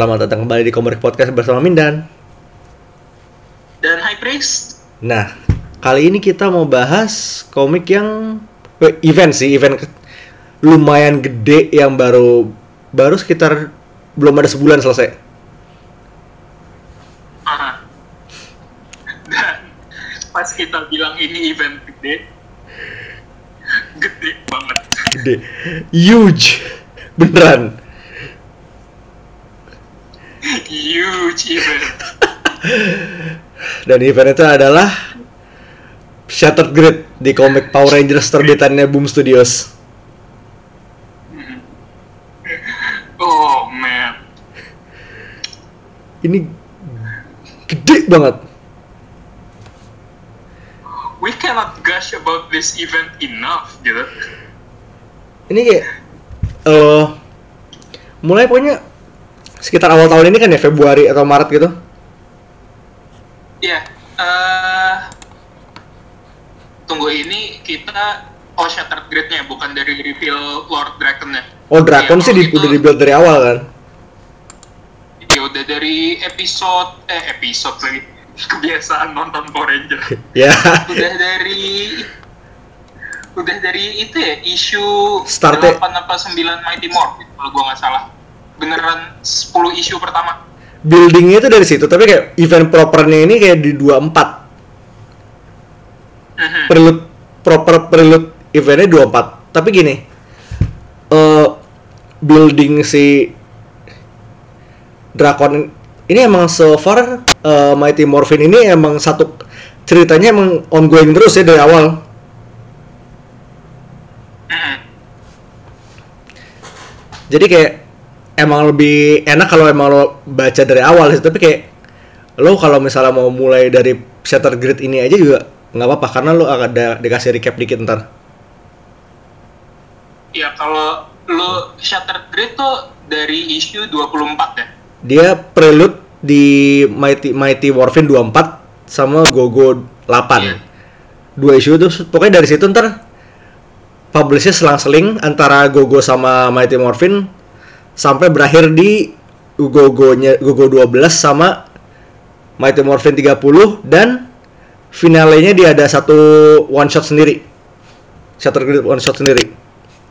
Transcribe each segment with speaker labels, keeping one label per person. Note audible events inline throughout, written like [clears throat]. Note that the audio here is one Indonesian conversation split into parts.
Speaker 1: Selamat datang kembali di Komik Podcast bersama Mindan.
Speaker 2: Dan High Priest.
Speaker 1: Nah, kali ini kita mau bahas komik yang eh, event sih, event lumayan gede yang baru baru sekitar belum ada sebulan selesai.
Speaker 2: Aha. [laughs] Dan pas kita bilang ini event gede, gede banget.
Speaker 1: Gede. Huge. Beneran.
Speaker 2: Huge event.
Speaker 1: Dan event itu adalah Shattered Grid di komik Power Rangers terbitannya Boom Studios.
Speaker 2: Oh man.
Speaker 1: Ini gede banget.
Speaker 2: We cannot gush about this event enough, gitu.
Speaker 1: Ini kayak eh mulai pokoknya sekitar awal tahun ini kan ya Februari atau Maret gitu.
Speaker 2: Ya, eh tunggu ini kita oh Shattered Grid-nya bukan dari reveal Lord Dragon-nya.
Speaker 1: Oh Dragon
Speaker 2: Iya,
Speaker 1: sih di,
Speaker 2: kalau
Speaker 1: udah
Speaker 2: itu-
Speaker 1: dibuild dari awal kan.
Speaker 2: Ya udah dari episode eh episode lagi [laughs] kebiasaan nonton Power Ranger. [laughs]
Speaker 1: Ya.
Speaker 2: udah dari udah dari itu ya isu
Speaker 1: Start-nya-
Speaker 2: 8 apa 9 Mighty Morphin kalau gua nggak salah. Beneran 10 isu pertama.
Speaker 1: Buildingnya itu dari situ, tapi kayak event propernya ini kayak di 24.
Speaker 2: Mhm.
Speaker 1: Prelude proper prelude eventnya 24. Tapi gini. eh building si Drakon ini emang so far eh, Mighty Morphin ini emang satu ceritanya emang ongoing terus ya dari awal.
Speaker 2: Mhm.
Speaker 1: Jadi kayak emang lebih enak kalau emang lo baca dari awal sih, tapi kayak lo kalau misalnya mau mulai dari Shattered Grid ini aja juga nggak apa-apa karena lo ada dikasih recap dikit ntar.
Speaker 2: Ya kalau lu Shattered Grid tuh dari isu 24 ya.
Speaker 1: Dia prelude di Mighty Mighty Morphin 24 sama Gogo 8.
Speaker 2: Iya.
Speaker 1: Dua isu tuh pokoknya dari situ ntar publishnya selang-seling antara Gogo sama Mighty Morphin sampai berakhir di Gogo-nya Gogo 12 sama Mighty Morphin 30 dan finalenya dia ada satu one shot sendiri. Shattered Grid one shot sendiri.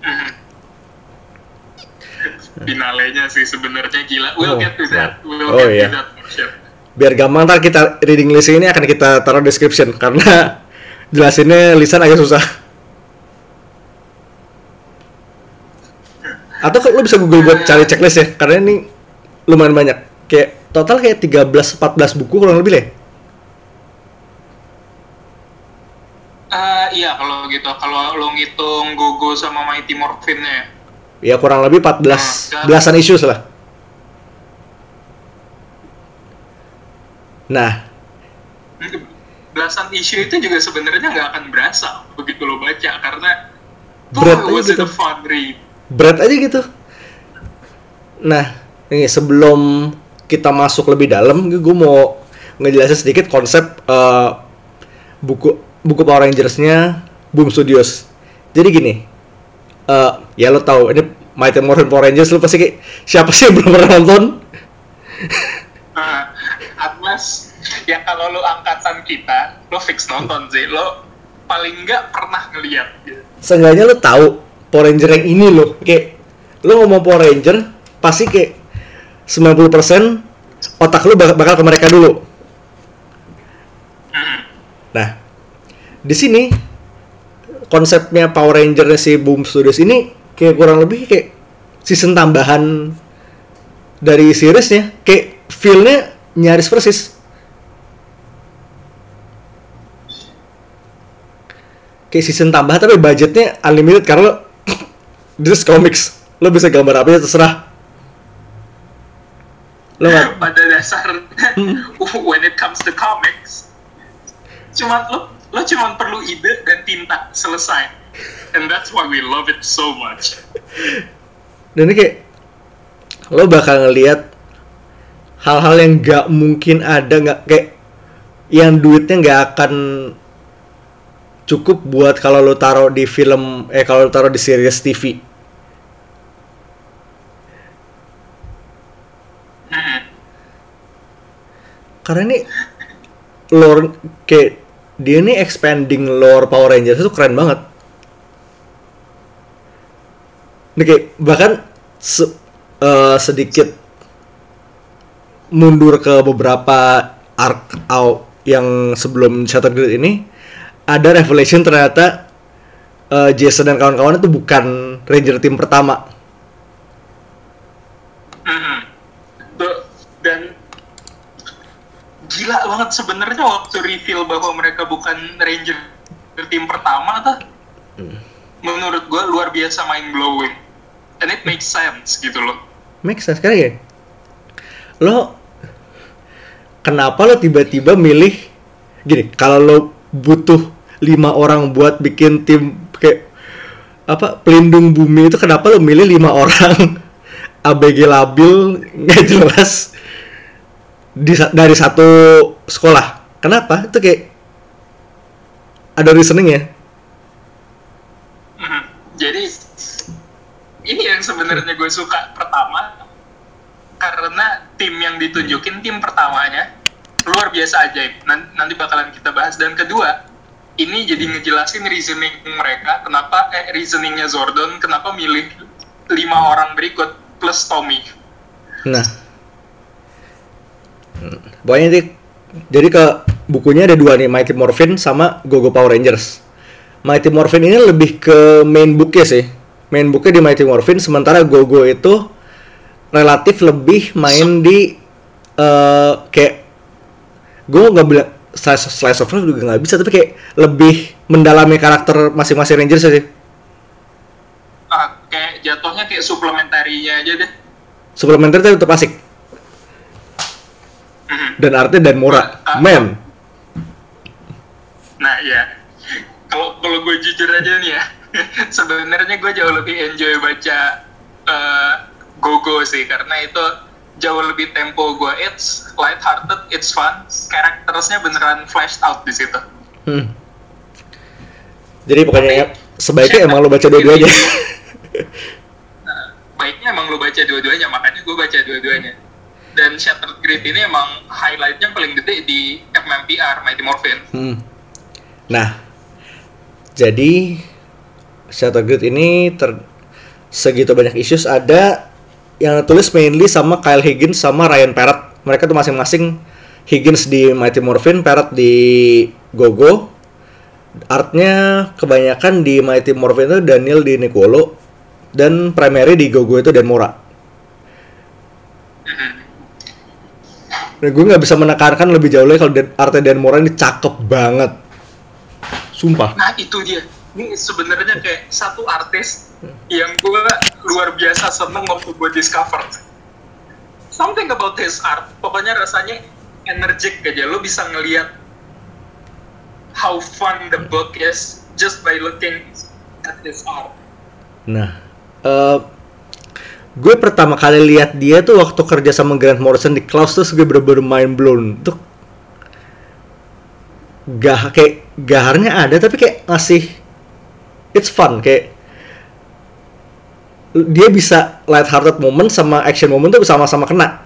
Speaker 1: [laughs]
Speaker 2: Finalenya sih sebenarnya gila. We'll
Speaker 1: Oh,
Speaker 2: get to that. We'll
Speaker 1: oh,
Speaker 2: get
Speaker 1: iya.
Speaker 2: to that for sure.
Speaker 1: biar gampang ntar kita reading list ini akan kita taruh description karena [laughs] jelasinnya lisan agak susah atau lo bisa google buat cari checklist ya karena ini lumayan banyak kayak total kayak 13-14 buku kurang lebih lah ya?
Speaker 2: Eh, iya kalau gitu. Kalau lo ngitung Gogo sama Mighty Morphin-nya ya.
Speaker 1: ya kurang lebih 14
Speaker 2: Nah,
Speaker 1: belasan issues lah nah
Speaker 2: belasan isu itu juga sebenarnya nggak akan berasa begitu lo baca karena
Speaker 1: Berat
Speaker 2: oh,
Speaker 1: aja
Speaker 2: was it
Speaker 1: gitu.
Speaker 2: a fun read
Speaker 1: berat aja gitu. Nah, ini sebelum kita masuk lebih dalam, gue mau ngejelasin sedikit konsep eh, buku buku Power Rangers-nya Boom Studios. Jadi gini, eh, ya lo tahu ini Mighty Morphin Power Rangers, lo pasti kayak siapa sih yang belum pernah nonton? [laughs]
Speaker 2: Nah, Atlas ya kalau lo angkatan kita lo fix nonton sih lo paling nggak pernah ngeliat gitu.
Speaker 1: Seenggaknya lo tahu Power Ranger yang ini lo, kayak lo ngomong Power Ranger, pasti kayak 90% otak lo bakal, bakal ke mereka dulu. Nah, di sini konsepnya Power Ranger si Boom Studios ini kayak kurang lebih kayak season tambahan dari seriesnya, kayak feel-nya nyaris persis. Kayak season tambahan tapi budgetnya unlimited karena this is comics. Lo bisa gambar apa aja terserah. Lo nggak [laughs]
Speaker 2: pada dasarnya [laughs] [laughs] when it comes to comics cuman lo lo cuman perlu ide dan tinta selesai and that's why we love it so much
Speaker 1: dan ini kayak lo bakal ngelihat hal-hal yang nggak mungkin ada nggak kayak yang duitnya nggak akan cukup buat kalau lo taruh di film eh kalau lo taruh di series TV karena ini lore kayak dia ini expanding lore Power Rangers itu keren banget. Ini kayak bahkan se- eh, sedikit mundur ke beberapa arc out yang sebelum Shattered Grid ini ada revelation ternyata eh, Jason dan kawan-kawan itu bukan Ranger tim pertama
Speaker 2: Mhm. Tuh, dan gila banget. Sebenarnya waktu reveal bahwa mereka bukan ranger tim pertama tuh menurut gue luar biasa mind blowing and it makes sense gitu loh.
Speaker 1: Make sense. Sekarang ya. Lo kenapa lo tiba-tiba milih gini? Kalau lo butuh lima orang buat bikin tim kayak apa pelindung bumi itu kenapa lo milih lima orang? [laughs] ABG labil nggak jelas di, dari satu sekolah? Kenapa? Itu kayak ada reasoning ya?
Speaker 2: Mhm. jadi ini yang sebenarnya gue suka pertama karena tim yang ditunjukin tim pertamanya luar biasa ajaib Nan- nanti bakalan kita bahas dan kedua ini jadi ngejelasin reasoning mereka kenapa eh reasoningnya Zordon kenapa milih lima orang berikut plus Tommy
Speaker 1: Nah, Hmm, pokoknya nanti jadi ke bukunya ada dua nih Mighty Morphin sama Gogo Power Rangers. Mighty Morphin ini lebih ke main booknya sih. Main booknya di Mighty Morphin, sementara Gogo itu relatif lebih main di eh kayak gue nggak bilang slice, slice of life juga nggak bisa, tapi kayak lebih mendalami karakter masing-masing Rangers sih.
Speaker 2: ah, kayak jatuhnya kayak suplementarinya aja deh
Speaker 1: Suplementer itu tetap asik. Dan artnya dan Mora,
Speaker 2: Ah,
Speaker 1: man.
Speaker 2: Nah ya, kalau kalau gue jujur aja nih ya, [laughs] sebenarnya gue jauh lebih enjoy baca eh, Gogo sih karena itu jauh lebih tempo gue. It's light hearted, it's fun. Karakternya beneran flashed out di situ.
Speaker 1: Hmm. Jadi pokoknya ya,
Speaker 2: Tapi,
Speaker 1: sebaiknya emang lo baca dua-duanya.
Speaker 2: nah, baiknya emang lo baca dua-duanya, makanya gue baca dua-duanya. Dan Shattered Grid ini emang highlightnya paling gede di MMPR, Mighty Morphin.
Speaker 1: Hmm. Nah, jadi Shattered Grid ini ter segitu banyak issues ada yang tulis mainly sama Kyle Higgins sama Ryan Parrott. Mereka tuh masing-masing Higgins di Mighty Morphin, Parrott di Gogo. Artnya kebanyakan di Mighty Morphin itu Daniel di Nicolo dan primary di Gogo itu Dan Mora. Dan gue nggak bisa menekankan lebih jauh lagi kalau Dan- artnya Dan Mora ini cakep banget. Sumpah.
Speaker 2: Nah itu dia. Ini sebenarnya kayak satu artis yang gue luar biasa seneng waktu gue discover. Something about his art, pokoknya rasanya energik aja. Lo bisa ngeliat how fun the book is just by looking at his art.
Speaker 1: Nah, eh gue pertama kali lihat dia tuh waktu kerja sama Grant Morrison di Klaus terus gue bener-bener mind blown. Tuh gah kayak gaharnya ada tapi kayak ngasih it's fun kayak dia bisa light hearted moment sama action moment tuh sama-sama kena.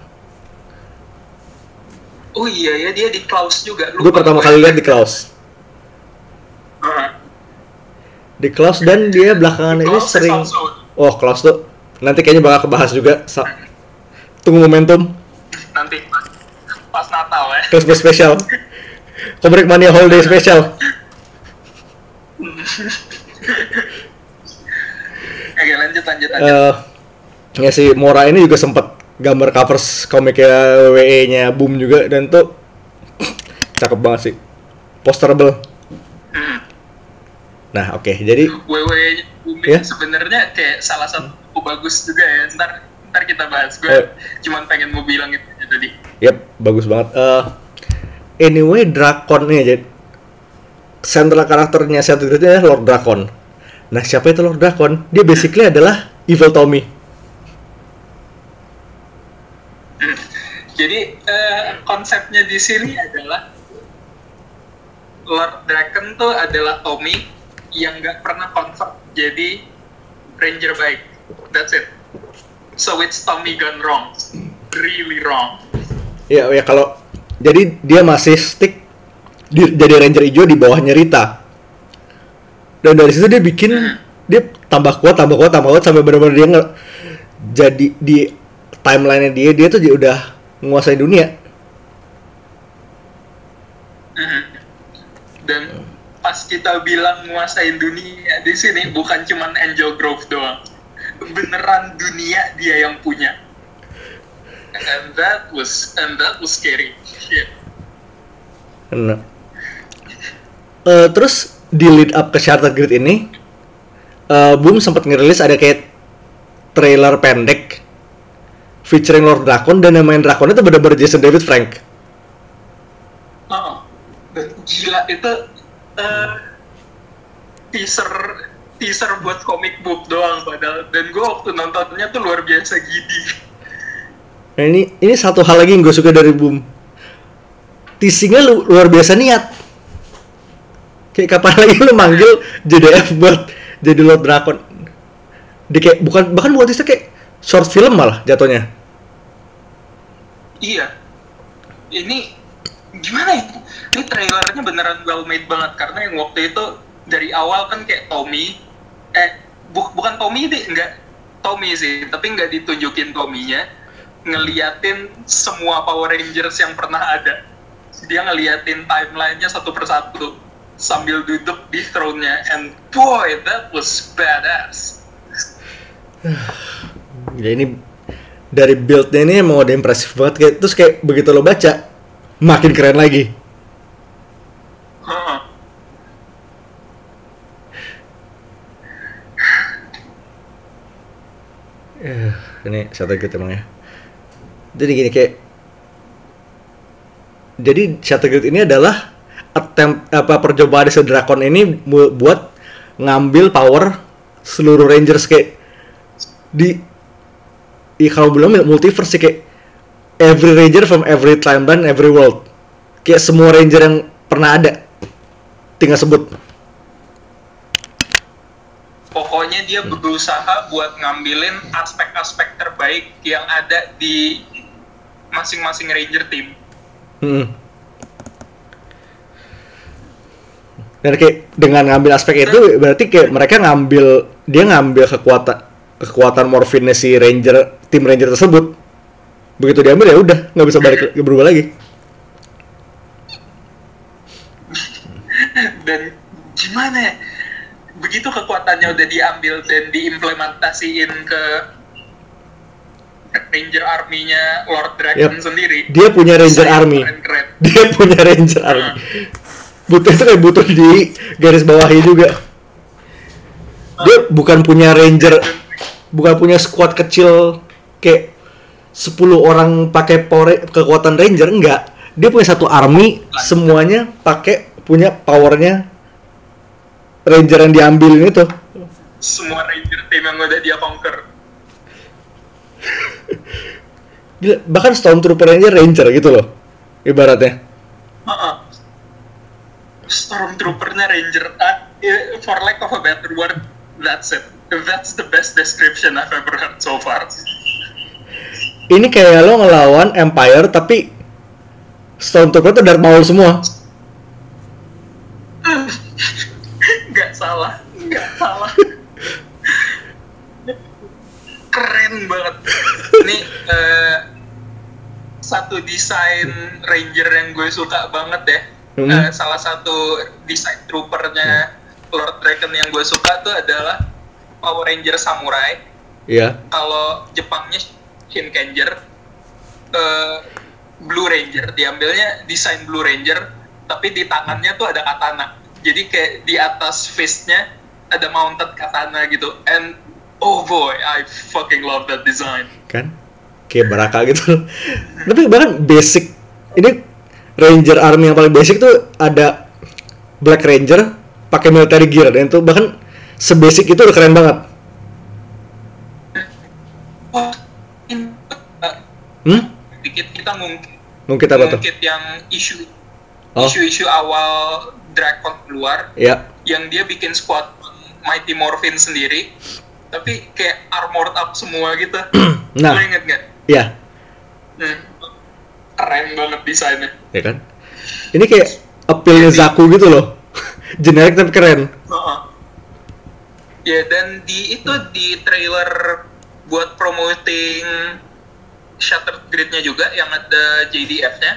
Speaker 2: Oh iya ya, dia di Klaus juga.
Speaker 1: Gue pertama kali lihat di Klaus. Di Klaus dan dia belakangan ini
Speaker 2: Klaus is
Speaker 1: sering Oh, Klaus tuh nanti kayaknya bakal kebahas juga. Sa- Tunggu momentum.
Speaker 2: nanti pas Natal ya.
Speaker 1: Christmas special. Komik Mania Holiday special. [laughs]
Speaker 2: Oke lanjut lanjut lanjut.
Speaker 1: Eh ya si Mora ini juga sempat gambar covers komiknya WWE-nya Boom juga dan tuh [clears throat] cakep banget sih. Posterable.
Speaker 2: Hmm.
Speaker 1: Nah, oke. Jadi
Speaker 2: WWE
Speaker 1: Ya.
Speaker 2: sebenarnya kayak salah satu bagus juga ya. Ntar ntar kita bahas. Gue
Speaker 1: Oh.
Speaker 2: cuman pengen mau bilang itu tadi.
Speaker 1: Yap, bagus banget. Eh anyway, Drakon nih jadi sentral karakternya satu adalah Lord Drakon. Nah, siapa itu Lord Drakon? Dia basically adalah Evil Tommy.
Speaker 2: Jadi eh, konsepnya di sini adalah Lord Draken tuh adalah Tommy yang nggak pernah convert jadi Ranger baik. That's it. So it's Tommy gone wrong. Really wrong.
Speaker 1: Ya, ya kalau Jadi dia masih stick di, jadi ranger hijau di bawahnya Rita. Dan dari situ dia bikin dia tambah kuat, tambah kuat, tambah kuat sampai benar-benar dia nge- jadi di timeline-nya dia dia tuh dia udah menguasai dunia.
Speaker 2: Mhm. Dan pas kita bilang nguasain dunia di sini bukan cuman Angel Grove doang. Beneran dunia dia yang punya. And that was and that was scary. Shit.
Speaker 1: Nah. Eh, terus di lead up ke Shattered Grid ini, eh, Boom sempat ngerilis ada kayak trailer pendek featuring Lord Drakon dan yang main Drakon itu benar-benar Jason David Frank.
Speaker 2: Oh, gila itu eh, teaser teaser buat comic book doang padahal dan gue waktu nontonnya tuh luar biasa gidi.
Speaker 1: Nah ini ini satu hal lagi yang gue suka dari Boom. Teasingnya lu, luar biasa niat. Kayak kapan lagi lu manggil JDF buat jadi Lord Drakon. Di kayak bukan bahkan bukan teaser kayak short film malah jatuhnya.
Speaker 2: Iya. Ini gimana ya? Ini trailernya beneran well made banget karena yang waktu itu dari awal kan kayak Tommy eh bu- bukan Tommy deh, enggak Tommy sih, tapi nggak ditunjukin Tommy-nya ngeliatin semua Power Rangers yang pernah ada. Dia ngeliatin timelinenya satu persatu sambil duduk di throne-nya and boy that was badass. [sighs]
Speaker 1: Ya ini dari build-nya ini emang udah impresif banget kayak terus kayak begitu lo baca makin keren lagi.
Speaker 2: Heeh.
Speaker 1: Eh, ini satu gitu emang ya. Jadi gini kayak jadi Shattered Grid ini adalah attempt apa percobaan si Drakon ini bu- buat ngambil power seluruh Rangers kayak di i kalau belum multiverse sih kayak every Ranger from every timeline every world. Kayak semua Ranger yang pernah ada tinggal sebut
Speaker 2: pokoknya dia berusaha buat ngambilin aspek-aspek terbaik yang ada di masing-masing ranger team.
Speaker 1: Hmm. Dan kayak dengan ngambil aspek itu berarti kayak mereka ngambil dia ngambil kekuatan kekuatan morfinnya si ranger tim ranger tersebut. Begitu diambil ya udah nggak bisa balik berubah lagi.
Speaker 2: Dan gimana ya? Begitu kekuatannya udah diambil dan diimplementasiin ke Ranger Army-nya Lord Dragon
Speaker 1: Yap.
Speaker 2: sendiri.
Speaker 1: Dia punya ranger
Speaker 2: Saya
Speaker 1: army. [laughs] Dia punya ranger army. Butuh itu kayak butuh di garis bawahi juga. Dia bukan punya ranger bukan punya squad kecil kayak 10 orang pakai power kekuatan ranger enggak dia punya satu army semuanya pakai punya powernya ranger yang diambil ini tuh
Speaker 2: Semua Ranger team yang udah dia conquer. [laughs]
Speaker 1: Gila, bahkan stormtrooper aja ranger gitu loh ibaratnya
Speaker 2: Heeh. Stormtrooper-nya Ranger. Eh, for lack of a better word, that's it. That's the best description I've ever heard so far.
Speaker 1: ini kayak lo ngelawan empire tapi stormtrooper tuh Darth Maul semua [laughs]
Speaker 2: nggak salah nggak salah banget. Ini eh, satu desain ranger yang gue suka banget ya.
Speaker 1: Hmm.
Speaker 2: Eh, salah satu desain troopernya Lord Dragon yang gue suka tuh adalah Power Ranger Samurai.
Speaker 1: Iya.
Speaker 2: Kalau Jepangnya Shinkenger eh, Blue Ranger. Diambilnya desain Blue Ranger tapi di tangannya tuh ada katana. Jadi kayak di atas fistnya ada mounted katana gitu. And oh boy I fucking love that design.
Speaker 1: Kan? Kayak Baraka gitu. [laughs] Tapi bahkan basic ini Ranger Army yang paling basic tuh ada Black Ranger pakai military gear. Dan itu bahkan sebasic itu udah keren banget.
Speaker 2: Oh
Speaker 1: hmm?
Speaker 2: Dikit kita ngungkit.
Speaker 1: Mungkin apa tuh?
Speaker 2: Ngungkit yang isu.
Speaker 1: Oh.
Speaker 2: isu-isu awal Dragon keluar
Speaker 1: ya
Speaker 2: yang dia bikin squad Mighty Morphin sendiri tapi kayak armored up semua gitu [clears throat]
Speaker 1: Nah.
Speaker 2: Lo inget nggak?
Speaker 1: ya
Speaker 2: Hmm. keren banget desainnya.
Speaker 1: ya kan ini kayak appealnya Zaku gitu loh [laughs] generik tapi keren
Speaker 2: Heeh. Ya dan di itu di trailer buat promoting Shattered Grid-nya juga yang ada JDF-nya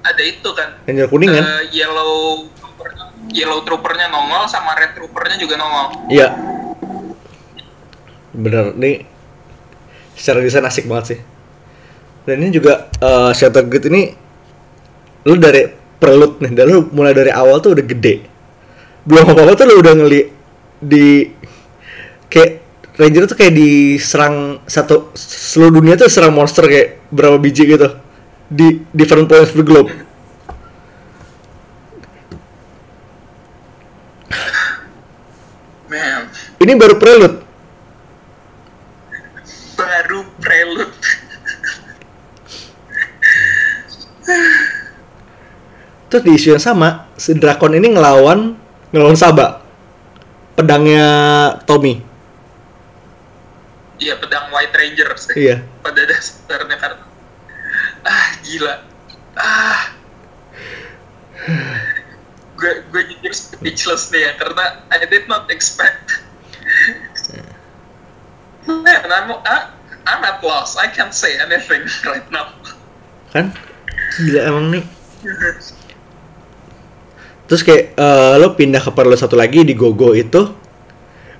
Speaker 2: ada itu kan
Speaker 1: Angel kuning kan
Speaker 2: Eh, yellow yellow troopernya nongol sama red troopernya juga nongol
Speaker 1: iya bener nih secara desain asik banget sih. Dan ini juga uh, Shattered Grid ini lu dari prelude nih dan lu mulai dari awal tuh udah gede. Belum apa apa tuh lu udah ngeli di kayak Ranger tuh kayak diserang satu seluruh dunia tuh serang monster kayak berapa biji gitu. Di different points of the globe.
Speaker 2: Man.
Speaker 1: Ini baru prelude
Speaker 2: baru prelude
Speaker 1: Terus di isu yang sama, si Drakon ini ngelawan ngelawan Saba. Pedangnya Tommy.
Speaker 2: Iya pedang White Ranger sih
Speaker 1: Iya.
Speaker 2: pada dasarnya karena ah gila ah gue gue jujur speechless nih ya karena I did not expect man I'm I, I'm at loss I can't say anything [laughs] right now.
Speaker 1: Kan? Gila emang nih. [laughs] Terus kayak eh, lo pindah ke perlu satu lagi di Gogo itu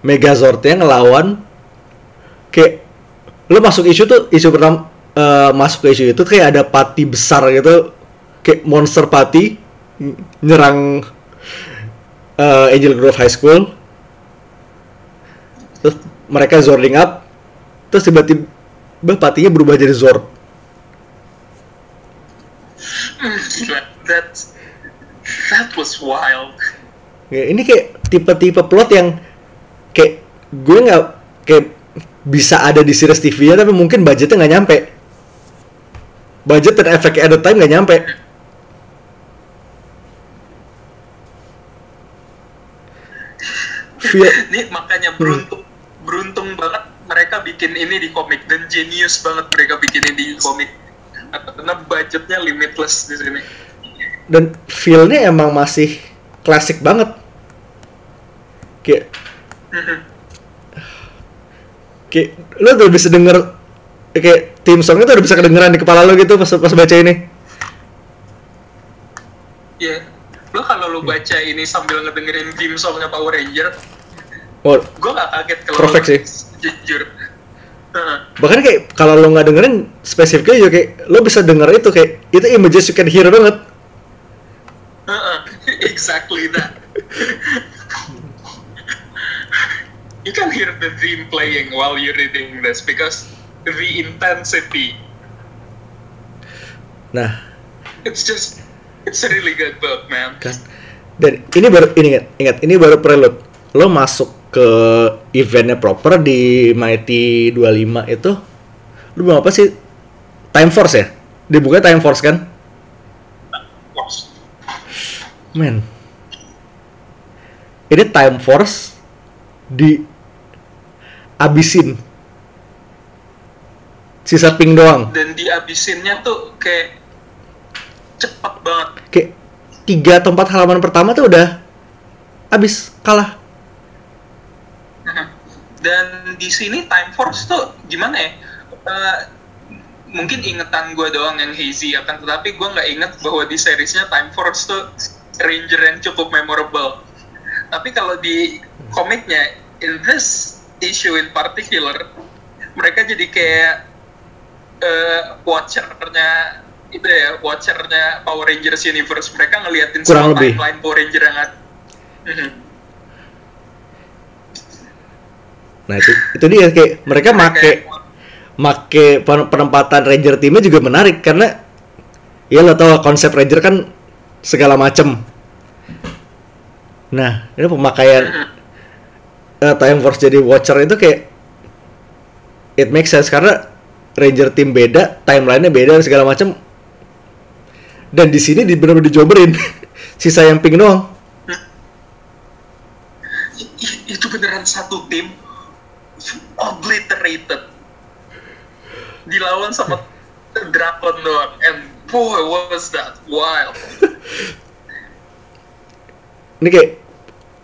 Speaker 1: Megazordnya ngelawan kayak lo masuk isu tuh isu pertama eh, masuk ke isu itu kayak ada pati besar gitu. Kayak monster pati nyerang eh, Angel Grove High School. Terus mereka zording up terus tiba-tiba patinya berubah jadi Zord.
Speaker 2: Hmm, that that was wild.
Speaker 1: Ya, ini kayak tipe-tipe plot yang kayak gue nggak kayak bisa ada di series TV nya tapi mungkin budgetnya nggak nyampe. Budget dan efek at the time nggak nyampe. [laughs]
Speaker 2: Ini makanya beruntung beruntung banget mereka bikin ini di komik. Dan genius banget mereka bikin ini di komik. Karena budgetnya limitless di sini.
Speaker 1: Dan feel-nya emang masih klasik banget. Kayak kayak lo udah bisa denger kayak tim songnya tuh udah bisa kedengeran di kepala lo gitu pas pas baca ini.
Speaker 2: Ya lo kalau lo baca ini sambil ngedengerin theme songnya Power Ranger
Speaker 1: oh
Speaker 2: gue gak kaget kalau
Speaker 1: Perfect sih.
Speaker 2: jujur.
Speaker 1: Bahkan kayak kalau lo nggak dengerin spesifiknya juga kayak lo bisa denger itu kayak itu images you can hear banget. [laughs]
Speaker 2: Exactly that. You can hear the dream playing while you're reading this because the intensity.
Speaker 1: Nah.
Speaker 2: It's just it's a really good book man.
Speaker 1: Kan. Dan ini baru ini ingat ingat ini baru prelude. Lo masuk ke eventnya proper di Mighty 25 itu lu belum apa sih? Time Force ya? Dibuka Time Force kan? Men. Ini Time Force di abisin sisa ping doang.
Speaker 2: Dan diabisinnya tuh kayak cepet banget.
Speaker 1: Kayak tiga atau empat halaman pertama tuh udah abis kalah
Speaker 2: dan di sini Time Force tuh gimana ya Eh, mungkin ingetan gue doang yang hazy akan tetapi gue nggak inget bahwa di seriesnya Time Force tuh Ranger yang cukup memorable tapi kalau di komiknya in this issue in particular mereka jadi kayak eh, watchernya itu ya watchernya Power Rangers Universe mereka ngeliatin
Speaker 1: Kurang
Speaker 2: semua
Speaker 1: lebih.
Speaker 2: timeline Power Ranger yang ada Mhm.
Speaker 1: Nah itu itu dia kayak mereka make make pen- penempatan ranger timnya juga menarik karena ya lo tau konsep ranger kan segala macem. Nah ini pemakaian eh, time force jadi watcher itu kayak it makes sense karena ranger tim beda timelinenya beda dan segala macem. Dan di sini di benar-benar dijoberin [laughs] sisa yang pink doang.
Speaker 2: I- itu beneran satu tim obliterated dilawan sama Drakon doang and boy, what was that? Wild.
Speaker 1: Ini kayak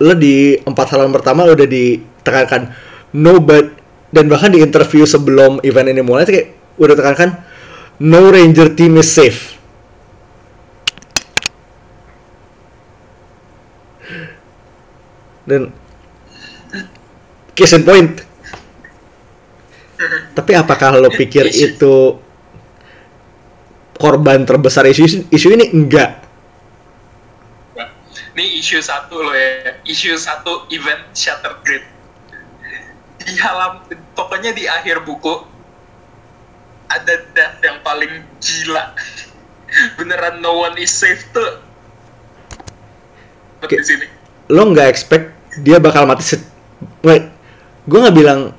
Speaker 1: lo di empat halaman pertama lo udah ditekankan no but dan bahkan di interview sebelum event ini mulai kayak udah tekankan no ranger team is safe. Dan case in point. Tapi apakah lo pikir itu korban terbesar isu isu ini enggak?
Speaker 2: Ini isu satu loh ya, isu satu event Shattered Grid. Di halam, pokoknya di akhir buku ada death yang paling gila. Beneran no one is safe tuh.
Speaker 1: Oke.
Speaker 2: Di sini.
Speaker 1: lo nggak expect dia bakal mati se wait gue nggak bilang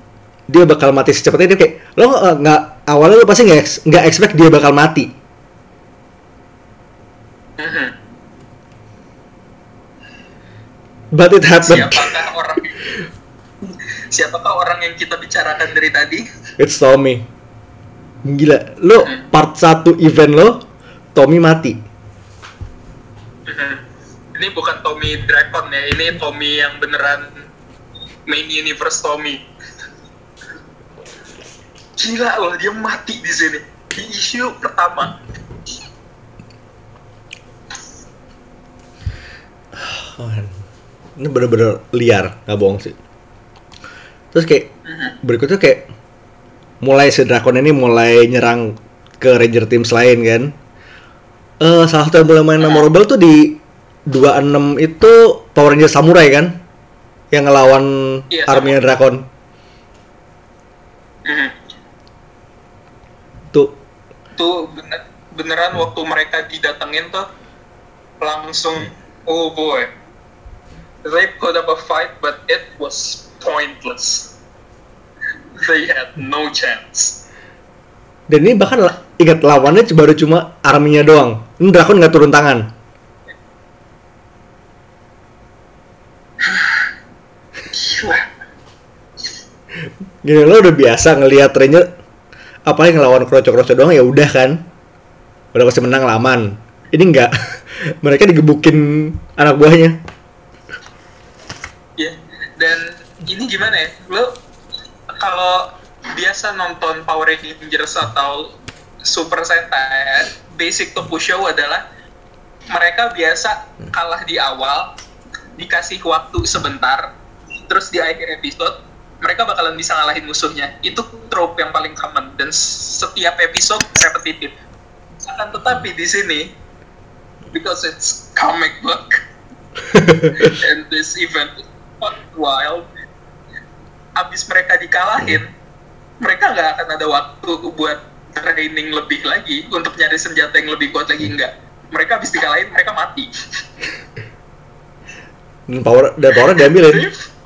Speaker 1: dia bakal mati secepatnya dia kayak lo nggak- nggak awalnya lo pasti nggak nggak expect dia bakal mati
Speaker 2: Mhm.
Speaker 1: but it happened
Speaker 2: Siapakah orang Siapakah orang yang kita bicarakan dari tadi?
Speaker 1: it's Tommy gila lo part satu event lo Tommy mati
Speaker 2: Mhm. Ini bukan Tommy Dragon ya, ini Tommy yang beneran main universe Tommy. Gila loh, dia mati di sini. Di isu pertama.
Speaker 1: Oh, ini bener-bener liar nggak bohong sih. Terus kayak
Speaker 2: Mhm.
Speaker 1: berikutnya kayak mulai si Drakon ini mulai nyerang ke Ranger Teams lain kan? Eh salah satu yang mulai main memorable tuh di 26 itu Power Ranger Samurai kan? Yang ngelawan
Speaker 2: Iya,
Speaker 1: arminya Drakon
Speaker 2: Mhm.
Speaker 1: tuh
Speaker 2: Tuh bener, beneran waktu mereka didatengin tuh langsung oh boy. They put up a fight but it was pointless. They had no chance.
Speaker 1: dan ini bahkan ingat lawannya baru cuma arminya doang ini Drakon nggak turun tangan [sighs]
Speaker 2: Gila.
Speaker 1: gini lo udah biasa ngelihat Ranger apalagi ngelawan kroco-kroco doang ya udah kan. Udah pasti menang laman. Ini enggak [laughs] mereka digebukin anak buahnya.
Speaker 2: Ya, dan ini gimana ya? Lo kalau biasa nonton Power Rangers atau Super Sentai, basic Toku Show adalah mereka biasa kalah di awal, dikasih waktu sebentar, terus di akhir episode mereka bakalan bisa ngalahin musuhnya. Itu trope yang paling common dan setiap episode repetitif. Akan tetapi di sini because it's comic book [laughs] and this event is wild abis mereka dikalahin mereka nggak akan ada waktu buat training lebih lagi untuk nyari senjata yang lebih kuat lagi enggak mereka abis dikalahin mereka mati
Speaker 1: dan power dan power diambilin [laughs]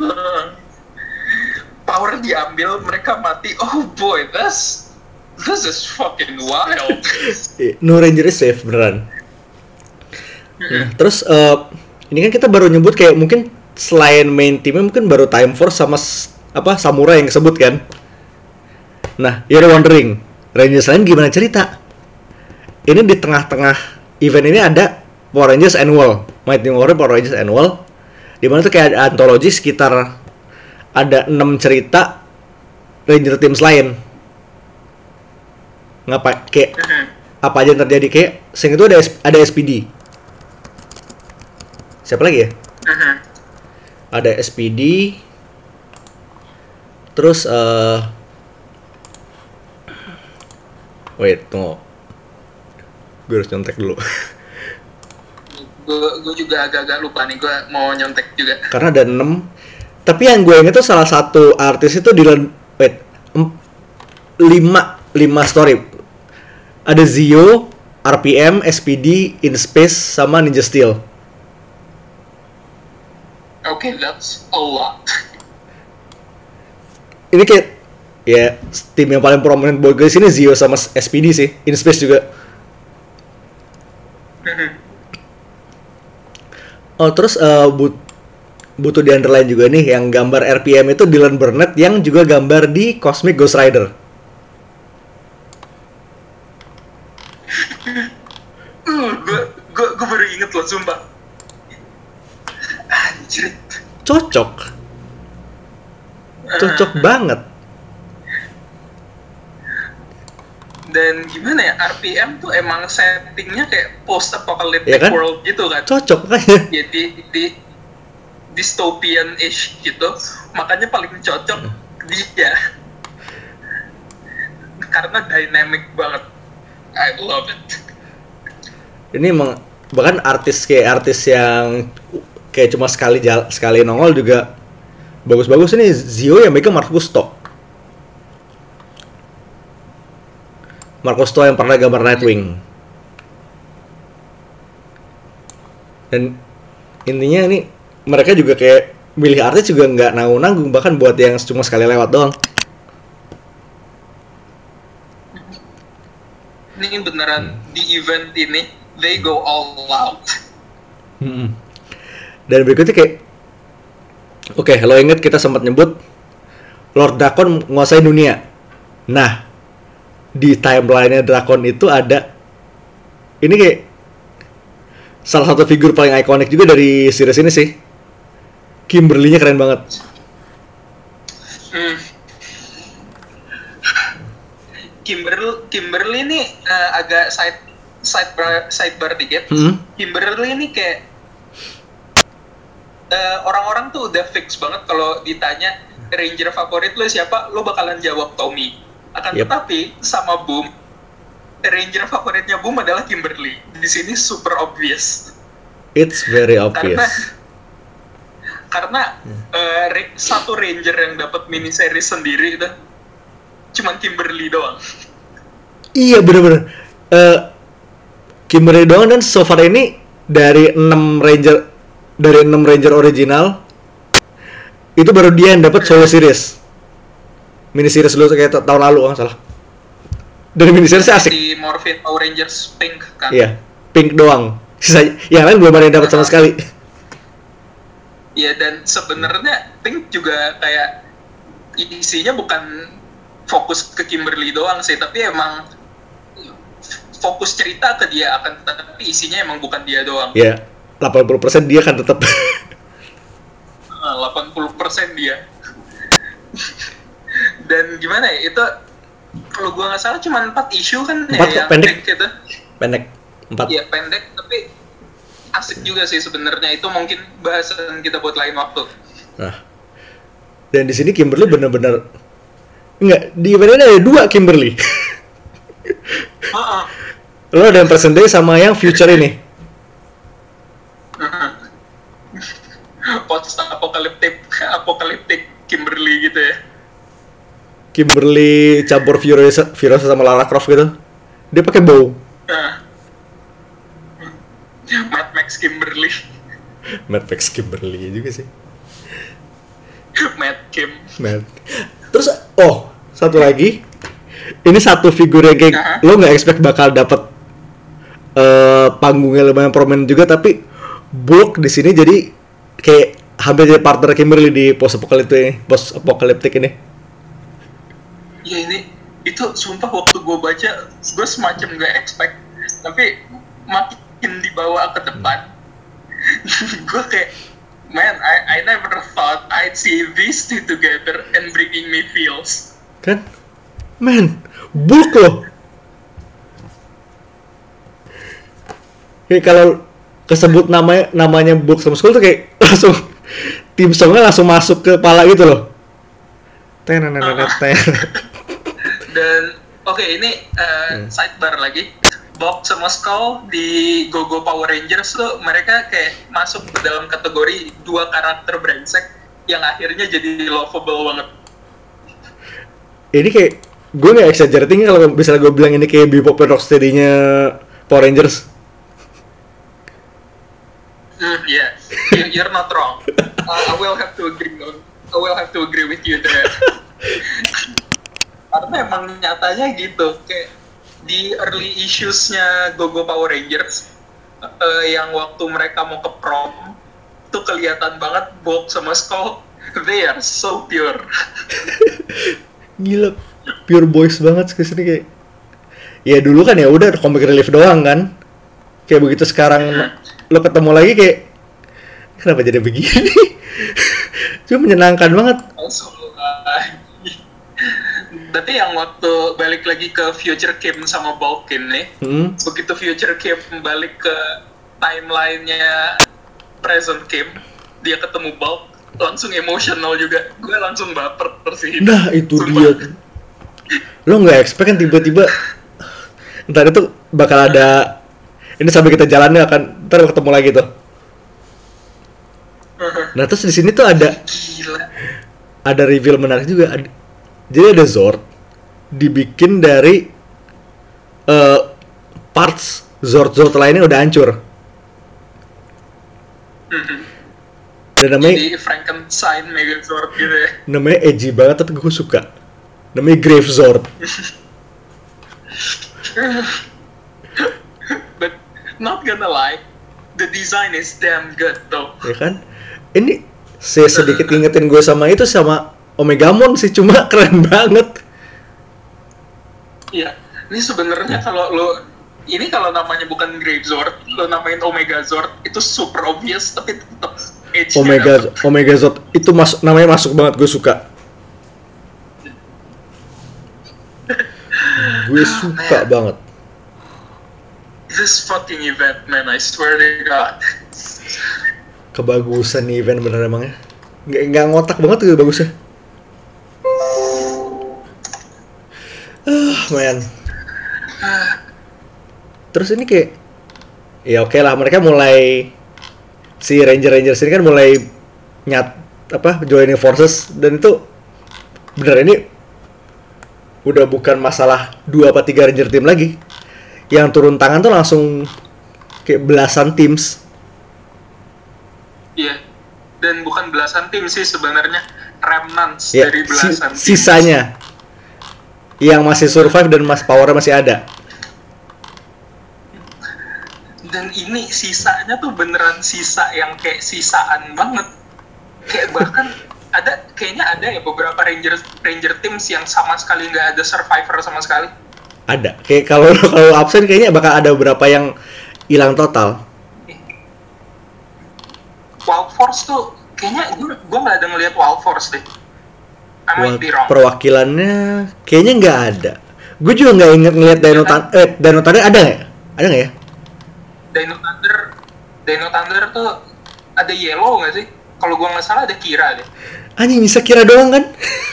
Speaker 1: [laughs]
Speaker 2: power diambil mereka mati. Oh boy this this is fucking wild. [laughs]
Speaker 1: No Ranger is safe beneran. Nah, terus eh, ini kan kita baru nyebut kayak mungkin selain main timnya mungkin baru Time Force sama apa Samurai yang kesebut kan? Nah you're wondering Rangers lain gimana cerita? Ini di tengah-tengah event ini ada Power Rangers Annual. Mighty Morphin Power Rangers Annual di mana tuh kayak ada antologi sekitar ada enam cerita Ranger Teams lain. Ngapa kayak apa aja yang terjadi? Kayak sing itu ada S- ada SPD siapa lagi ya? Ada SPD terus eh wait tunggu. Gue harus nyontek dulu [laughs]
Speaker 2: gue juga agak-agak lupa nih gue mau nyontek juga.
Speaker 1: Karena ada 6 tapi yang gue inget tuh salah satu artis itu di wait 5 5 story. Ada Zio RPM SPD In Space sama Ninja Steel.
Speaker 2: Oke, that's a lot.
Speaker 1: ini kayak ya tim yang paling prominent buat gue sini Zio sama SPD sih. In Space juga Oh terus uh, but butuh di underline juga nih yang gambar RPM itu Dylan Burnett yang juga gambar di Cosmic Ghost Rider.
Speaker 2: Hmm, Gue baru inget loh sumpah. Anjir.
Speaker 1: Cocok. Cocok ah. banget.
Speaker 2: Dan gimana ya RPM tuh emang settingnya kayak post apocalyptic
Speaker 1: Iya kan?
Speaker 2: world gitu kan.
Speaker 1: Cocok kayaknya
Speaker 2: jadi di dystopian ish gitu. Makanya paling cocok dia. Karena dynamic banget. I love it.
Speaker 1: Ini emang bahkan artis kayak artis yang kayak cuma sekali jal sekali nongol juga bagus-bagus. Ini Zio yang megang Mark Gusto Mark Gusto yang pernah gambar Nightwing. Dan intinya ini mereka juga kayak milih artis juga nggak nanggung-nanggung bahkan buat yang cuma sekali lewat doang.
Speaker 2: Ini beneran di event ini they go all out.
Speaker 1: Mm-mm. Dan berikutnya kayak Oke, lo inget kita sempat nyebut Lord Drakon menguasai dunia. Nah, di timeline-nya Drakon itu ada ini kayak salah satu figur paling ikonik juga dari series ini sih. Kimberly-nya keren banget.
Speaker 2: Hmm. Kimberly Kimberly ini eh, agak side sidebar sidebar dikit.
Speaker 1: Hmm.
Speaker 2: Kimberly ini kayak eh, orang-orang tuh udah fix banget kalau ditanya ranger favorit lo siapa, lo bakalan jawab Tommy. Akan
Speaker 1: Yep.
Speaker 2: tetapi sama Boom, ranger favoritnya Boom adalah Kimberly. Di sini super obvious.
Speaker 1: It's very
Speaker 2: Karena
Speaker 1: obvious. [laughs]
Speaker 2: karena eh, re- satu ranger yang dapat mini series sendiri itu cuman Kimberly doang.
Speaker 1: Iya bener-bener. Eh, Kimberly doang dan so far ini dari 6 ranger dari 6 ranger original itu baru dia yang dapat solo series. Mini series dulu kayak ta- tahun lalu nggak salah. Dari mini series asik.
Speaker 2: Di Morphin Power Rangers Pink kan.
Speaker 1: Iya, pink doang. Sisanya yang lain belum ada yang dapat sama sekali.
Speaker 2: Iya dan sebenarnya Pink juga kayak isinya bukan fokus ke Kimberly doang sih, tapi emang fokus cerita ke dia akan tapi isinya emang bukan dia doang.
Speaker 1: Ya, 80% dia kan tetap. [laughs]
Speaker 2: Ah, 80% dia. Dan gimana ya itu kalau gua nggak salah cuma 4 isu kan
Speaker 1: Empat kok,
Speaker 2: ya yang
Speaker 1: pendek.
Speaker 2: Pink itu.
Speaker 1: Pendek. 4.
Speaker 2: Iya pendek tapi asik juga sih sebenarnya itu mungkin bahasan kita buat lain waktu.
Speaker 1: Nah. Dan di sini Kimberly bener-bener Enggak, di event ada dua Kimberly. [laughs]
Speaker 2: Heeh.
Speaker 1: Lo ada yang present day sama yang future ini.
Speaker 2: post apokaliptik apokaliptik Kimberly gitu ya.
Speaker 1: Kimberly campur Furiosa, Furiosa sama Lara Croft gitu. Dia pakai bow.
Speaker 2: Nah. Mad Max Kimberly,
Speaker 1: Mad Max Kimberly juga sih.
Speaker 2: Mad Kim.
Speaker 1: Mad. Terus oh, satu lagi. Ini satu figur yang kayak
Speaker 2: Aha.
Speaker 1: lo nggak expect bakal dapet eh panggungnya lumayan prominent juga tapi Bulk di sini jadi kayak hampir jadi partner Kimberly di post apokaliptik ini, post apokaliptik ini.
Speaker 2: Ya ini itu sumpah waktu gue baca gue semacam gak expect tapi makin dibawa ke depan [laughs] gue kayak man I, I never thought I'd see these two together and bringing me feels
Speaker 1: Kan? Man, Bulk loh. Kayak kalau kesebut namanya namanya Bulk sama Skull tuh kayak [laughs] langsung tim songnya langsung masuk ke kepala gitu loh. Tenenenet, ten. [laughs]
Speaker 2: dan oke ini uh, sidebar lagi Bob sama Skull di GoGo Power Rangers tuh mereka kayak masuk ke dalam kategori dua karakter brengsek yang akhirnya jadi lovable banget
Speaker 1: Ini kayak gue nggak exaggerating kalau misalnya gue bilang ini kayak Bebop Rocksteady-nya Power Rangers.
Speaker 2: Hmm, yeah, You- you're not wrong. [laughs] Uh, I will have to agree on. I will have to agree with you there. [laughs] Karena emang nyatanya gitu, kayak di early issues-nya GoGo Power Rangers, eh, yang waktu mereka mau ke prom, tuh kelihatan banget Bob sama Skull, [laughs] they are so pure. [laughs]
Speaker 1: Gila, pure boys banget ke sini kayak. Ya dulu kan ya udah comic relief doang kan. Kayak begitu sekarang lo ketemu lagi kayak kenapa jadi begini [laughs] cuma menyenangkan banget
Speaker 2: lagi berarti yang waktu balik lagi ke Future Kim sama Balkin nih
Speaker 1: hmm.
Speaker 2: begitu Future Kim balik ke timelinenya Present Kim dia ketemu Bulk langsung emosional juga. Gue langsung baper sih.
Speaker 1: Nah itu
Speaker 2: Sumpah.
Speaker 1: dia. Lo nggak expect kan tiba-tiba ntar itu bakal ada ini sampai kita jalannya akan ntar ketemu lagi tuh. Nah terus di sini tuh ada
Speaker 2: gila.
Speaker 1: ada reveal menarik juga jadi ada Zord dibikin dari eh, parts Zord Zord lainnya udah hancur.
Speaker 2: Mhm.
Speaker 1: dan namanya
Speaker 2: jadi Frankenstein Megazord gitu ya.
Speaker 1: Namanya edgy banget tapi gue suka. Namanya Grave Zord.
Speaker 2: But not gonna lie the design is damn good though.
Speaker 1: Ya kan? Ini saya sedikit ingetin gue sama itu sama Omegamon sih cuma [laughs] keren banget.
Speaker 2: Iya, ini sebenarnya kalau lo ini kalau namanya bukan Grave Zord, lo namain Omega Zord itu super obvious tapi tetap edge
Speaker 1: Omega Omega Zord itu masuk namanya masuk banget gue suka. [laughs] Gue suka banget.
Speaker 2: This fucking event, man, I swear to God.
Speaker 1: kebagusan event bener emangnya nggak nggak ngotak banget tuh bagusnya ah man. Terus ini kayak ya oke lah mereka mulai si ranger ranger sini kan mulai nyat apa joining forces. Dan itu bener ini udah bukan masalah dua apa tiga ranger tim lagi. Yang turun tangan tuh langsung kayak belasan teams.
Speaker 2: Iya. Dan bukan belasan tim sih sebenarnya remnants
Speaker 1: ya,
Speaker 2: dari
Speaker 1: si-
Speaker 2: belasan tim.
Speaker 1: sisanya yang masih survive dan mas powernya masih ada
Speaker 2: Dan ini sisanya tuh beneran sisa yang kayak sisaan banget. Kayak bahkan ada kayaknya ada ya beberapa ranger ranger teams yang sama sekali nggak ada survivor sama sekali.
Speaker 1: ada kayak kalau [laughs] kalau absen kayaknya bakal ada beberapa yang hilang total
Speaker 2: Wild Force tuh kayaknya gue gue nggak ada ngelihat Wild Force deh. I might
Speaker 1: Buat
Speaker 2: be wrong.
Speaker 1: Perwakilannya kayaknya nggak ada gue juga nggak inget ngeliat Dino Tan eh Dino Thunder ada nggak ada nggak ya
Speaker 2: Dino Thunder, Dino Thunder tuh ada Yellow nggak sih? Kalau gua nggak salah ada Kira deh.
Speaker 1: anjing bisa kira doang kan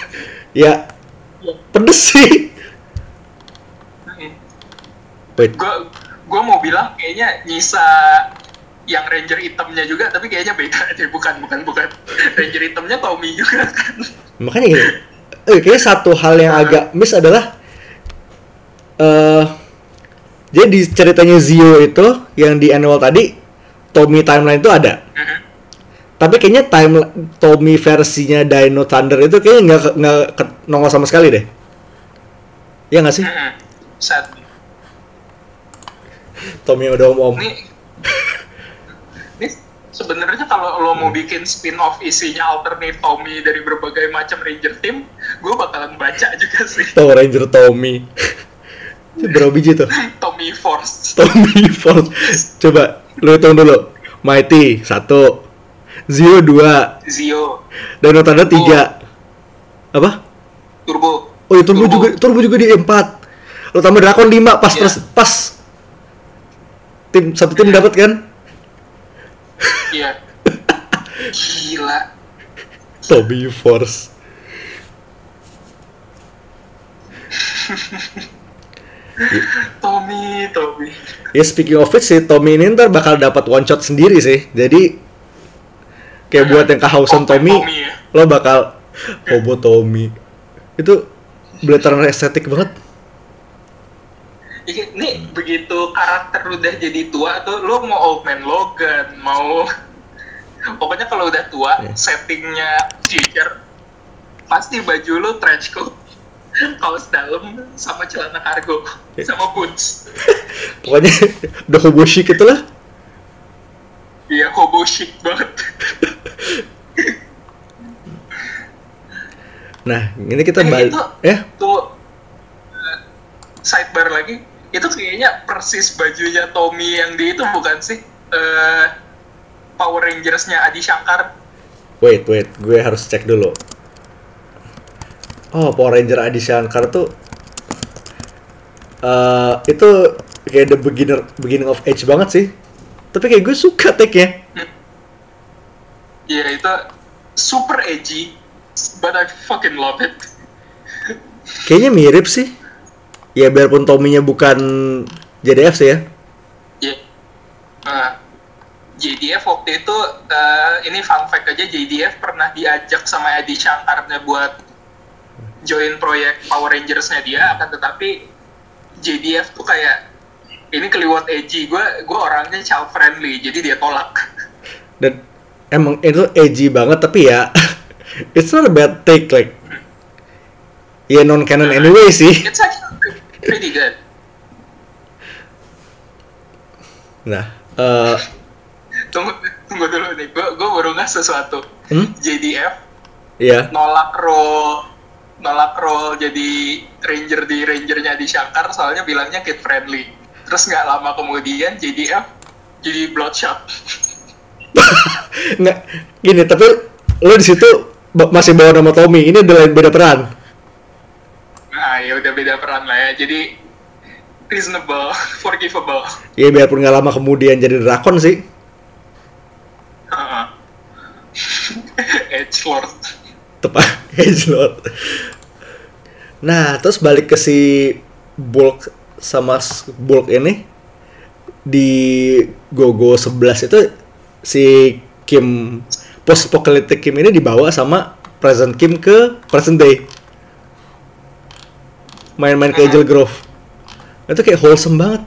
Speaker 1: [laughs] ya pedes sih wait
Speaker 2: Gua gua mau bilang kayaknya nyisa yang Ranger hitamnya juga, tapi kayaknya beda deh. Bukan, bukan, bukan. Ranger hitamnya Tommy juga kan.
Speaker 1: Makanya gini eh, kayaknya satu hal yang agak miss adalah eh jadi di ceritanya Zio itu yang di annual tadi Tommy timeline itu ada. Tapi kayaknya time Tommy versinya Dino Thunder itu kayaknya nggak nggak nongol sama sekali deh. Ya nggak sih.
Speaker 2: Sad.
Speaker 1: Tommy udah om om
Speaker 2: sebenarnya kalau lo mau bikin spin-off isinya alternate Tommy dari berbagai macam Ranger team, gue bakalan baca [laughs] juga sih.
Speaker 1: Power Ranger Tommy. [laughs] Berapa biji tuh?
Speaker 2: Tommy Force.
Speaker 1: Tommy Force. Coba lu hitung dulu. Mighty satu. Zio dua.
Speaker 2: Zio,
Speaker 1: Dino Thunder tiga. Apa?
Speaker 2: Turbo.
Speaker 1: oh ya Turbo juga Turbo juga di empat. Lo tambah Drakon lima pas
Speaker 2: Iya.
Speaker 1: terus pas. Tim satu tim dapat kan
Speaker 2: Iya. Gila.
Speaker 1: Tommy Force
Speaker 2: Tommy, Tommy.
Speaker 1: Ya speaking of which si Tommy ini ntar bakal dapat one shot sendiri sih. Jadi kayak buat yang kehausan
Speaker 2: Open
Speaker 1: Tommy,
Speaker 2: Tommy ya.
Speaker 1: lo bakal Hobo Tommy. Itu beletaran estetik banget.
Speaker 2: Iya, Nih begitu karakter udah jadi tua tuh, lo mau Old Man Logan, mau [laughs] pokoknya kalau udah tua,
Speaker 1: Iya.
Speaker 2: settingnya future, pasti baju lo trench coat, [laughs] kaos dalam sama celana kargo,
Speaker 1: Iya.
Speaker 2: sama boots. [laughs]
Speaker 1: Pokoknya udah hobo chic itulah.
Speaker 2: Iya, hobo chic banget.
Speaker 1: Nah, ini kita
Speaker 2: Eh,
Speaker 1: balik.
Speaker 2: itu
Speaker 1: Ya,
Speaker 2: tuh eh, sidebar lagi, itu kayaknya persis bajunya Tommy yang di itu bukan sih? eh, Power Rangers-nya Adi Shankar.
Speaker 1: Wait, wait, gue harus cek dulu. Oh, Power Ranger Adi Shankar tuh eh itu kayak the beginner beginning of age banget sih. Tapi kayak gue suka take-nya.
Speaker 2: Ya itu super edgy, but I fucking love it.
Speaker 1: Kayaknya mirip sih. Ya biarpun Tommy-nya bukan JDF sih ya.
Speaker 2: Ya. Nah, JDF waktu itu eh, ini fun fact aja JDF pernah diajak sama Adi Shankarnya buat join proyek Power Rangers-nya dia akan tetapi JDF tuh kayak ini keliwat edgy gue gue orangnya child friendly jadi dia tolak
Speaker 1: Dan emang itu edgy banget tapi ya [laughs] it's not a bad take like ya non canon anyway sih.
Speaker 2: it's actually pretty good.
Speaker 1: Nah, eh
Speaker 2: tunggu tunggu dulu nih. Gue gue baru nggak sesuatu.
Speaker 1: Hmm?
Speaker 2: JDF
Speaker 1: ya
Speaker 2: nolak role nolak role jadi ranger di rangernya di Shankar soalnya bilangnya kid friendly. Terus nggak lama kemudian JDF jadi bloodshot. [laughs]
Speaker 1: Nggak gini tapi lo di situ masih bawa nama Tommy. Ini udah lain beda peran
Speaker 2: nah ya udah beda peran lah ya. Jadi reasonable [laughs] forgivable.
Speaker 1: Ya biarpun nggak lama kemudian jadi drakon sih.
Speaker 2: Heeh. [laughs] Edge Lord.
Speaker 1: Tepat [laughs] Edgelord nah terus balik ke si Bulk sama Bulk ini. Di Gogo 11 itu si Kim post apocalyptic Kim ini dibawa sama present Kim ke present day main-main ke Angel Grove itu kayak wholesome banget.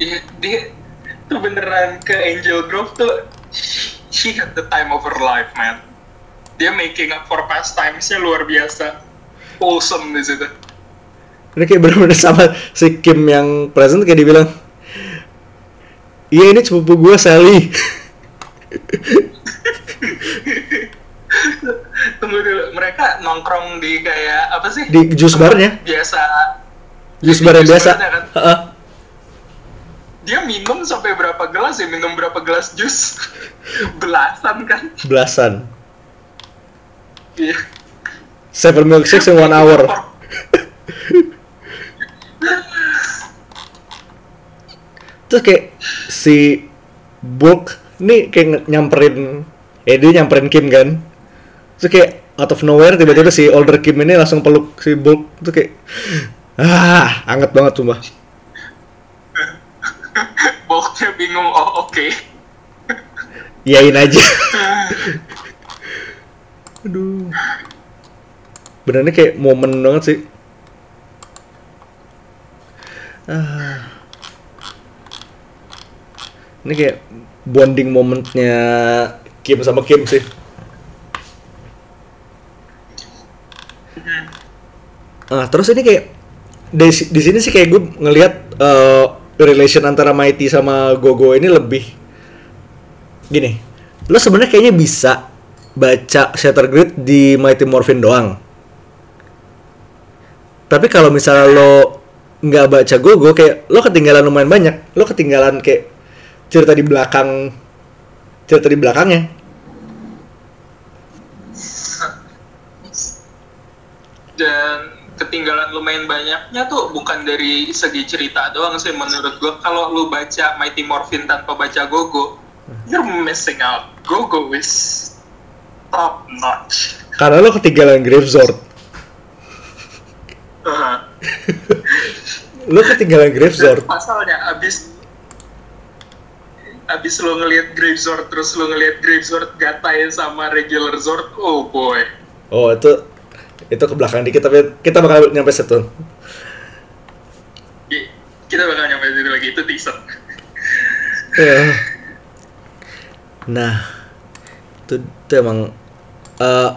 Speaker 2: Dia, dia tuh beneran ke Angel Grove tuh she had the time of her life man. Dia making up for past times-nya luar biasa. Wholesome di situ.
Speaker 1: Ini kayak bener-bener sama si Kim yang present kayak dibilang iya ini sepupu gue Sally [laughs]
Speaker 2: tunggu mereka nongkrong di kayak apa sih?
Speaker 1: Di jus barnya.
Speaker 2: biasa.
Speaker 1: Jus bar yang biasa.
Speaker 2: kan?
Speaker 1: Heeh.
Speaker 2: dia minum sampai berapa gelas ya minum berapa gelas jus? [laughs] Belasan kan?
Speaker 1: Belasan.
Speaker 2: Iya.
Speaker 1: Seven milkshakes in one hour. [laughs] Terus kayak si Bulk nih kayak nyamperin eh dia nyamperin Kim kan. Terus kayak out of nowhere tiba-tiba si older Kim ini langsung peluk si Bulk. Itu kayak ah anget banget sumpah. [laughs]
Speaker 2: Boknya bingung oh oke.
Speaker 1: Yain aja. [laughs] Aduh. Benernya kayak momen banget sih. Ah. ini kayak bonding momennya Kim sama Kim sih ah terus ini kayak di, di sini sih kayak gue ngelihat eh, relation antara Mighty sama Gogo ini lebih gini. Lo sebenarnya kayaknya bisa baca Shatter Grid di Mighty Morphin doang. Tapi kalau misalnya lo nggak baca Gogo kayak lo ketinggalan lumayan banyak. Lo ketinggalan kayak cerita di belakang cerita di belakangnya.
Speaker 2: Dan ketinggalan lumayan banyaknya tuh bukan dari segi cerita doang sih menurut gua. Kalau lu baca Mighty Morphin tanpa baca Gogo you're missing out. Gogo is top notch.
Speaker 1: Karena lo ketinggalan Gravesword. [laughs]
Speaker 2: Heeh.
Speaker 1: lo ketinggalan Gravesword.
Speaker 2: Pasalnya abis abis lo ngelihat Gravesword terus lo ngelihat Gravesword gatain sama regular Zord oh boy.
Speaker 1: Oh itu itu ke belakang dikit tapi kita bakal nyampe situ
Speaker 2: Ki- kita bakal nyampe situ lagi itu teaser
Speaker 1: Ya. Nah, itu, itu emang eh,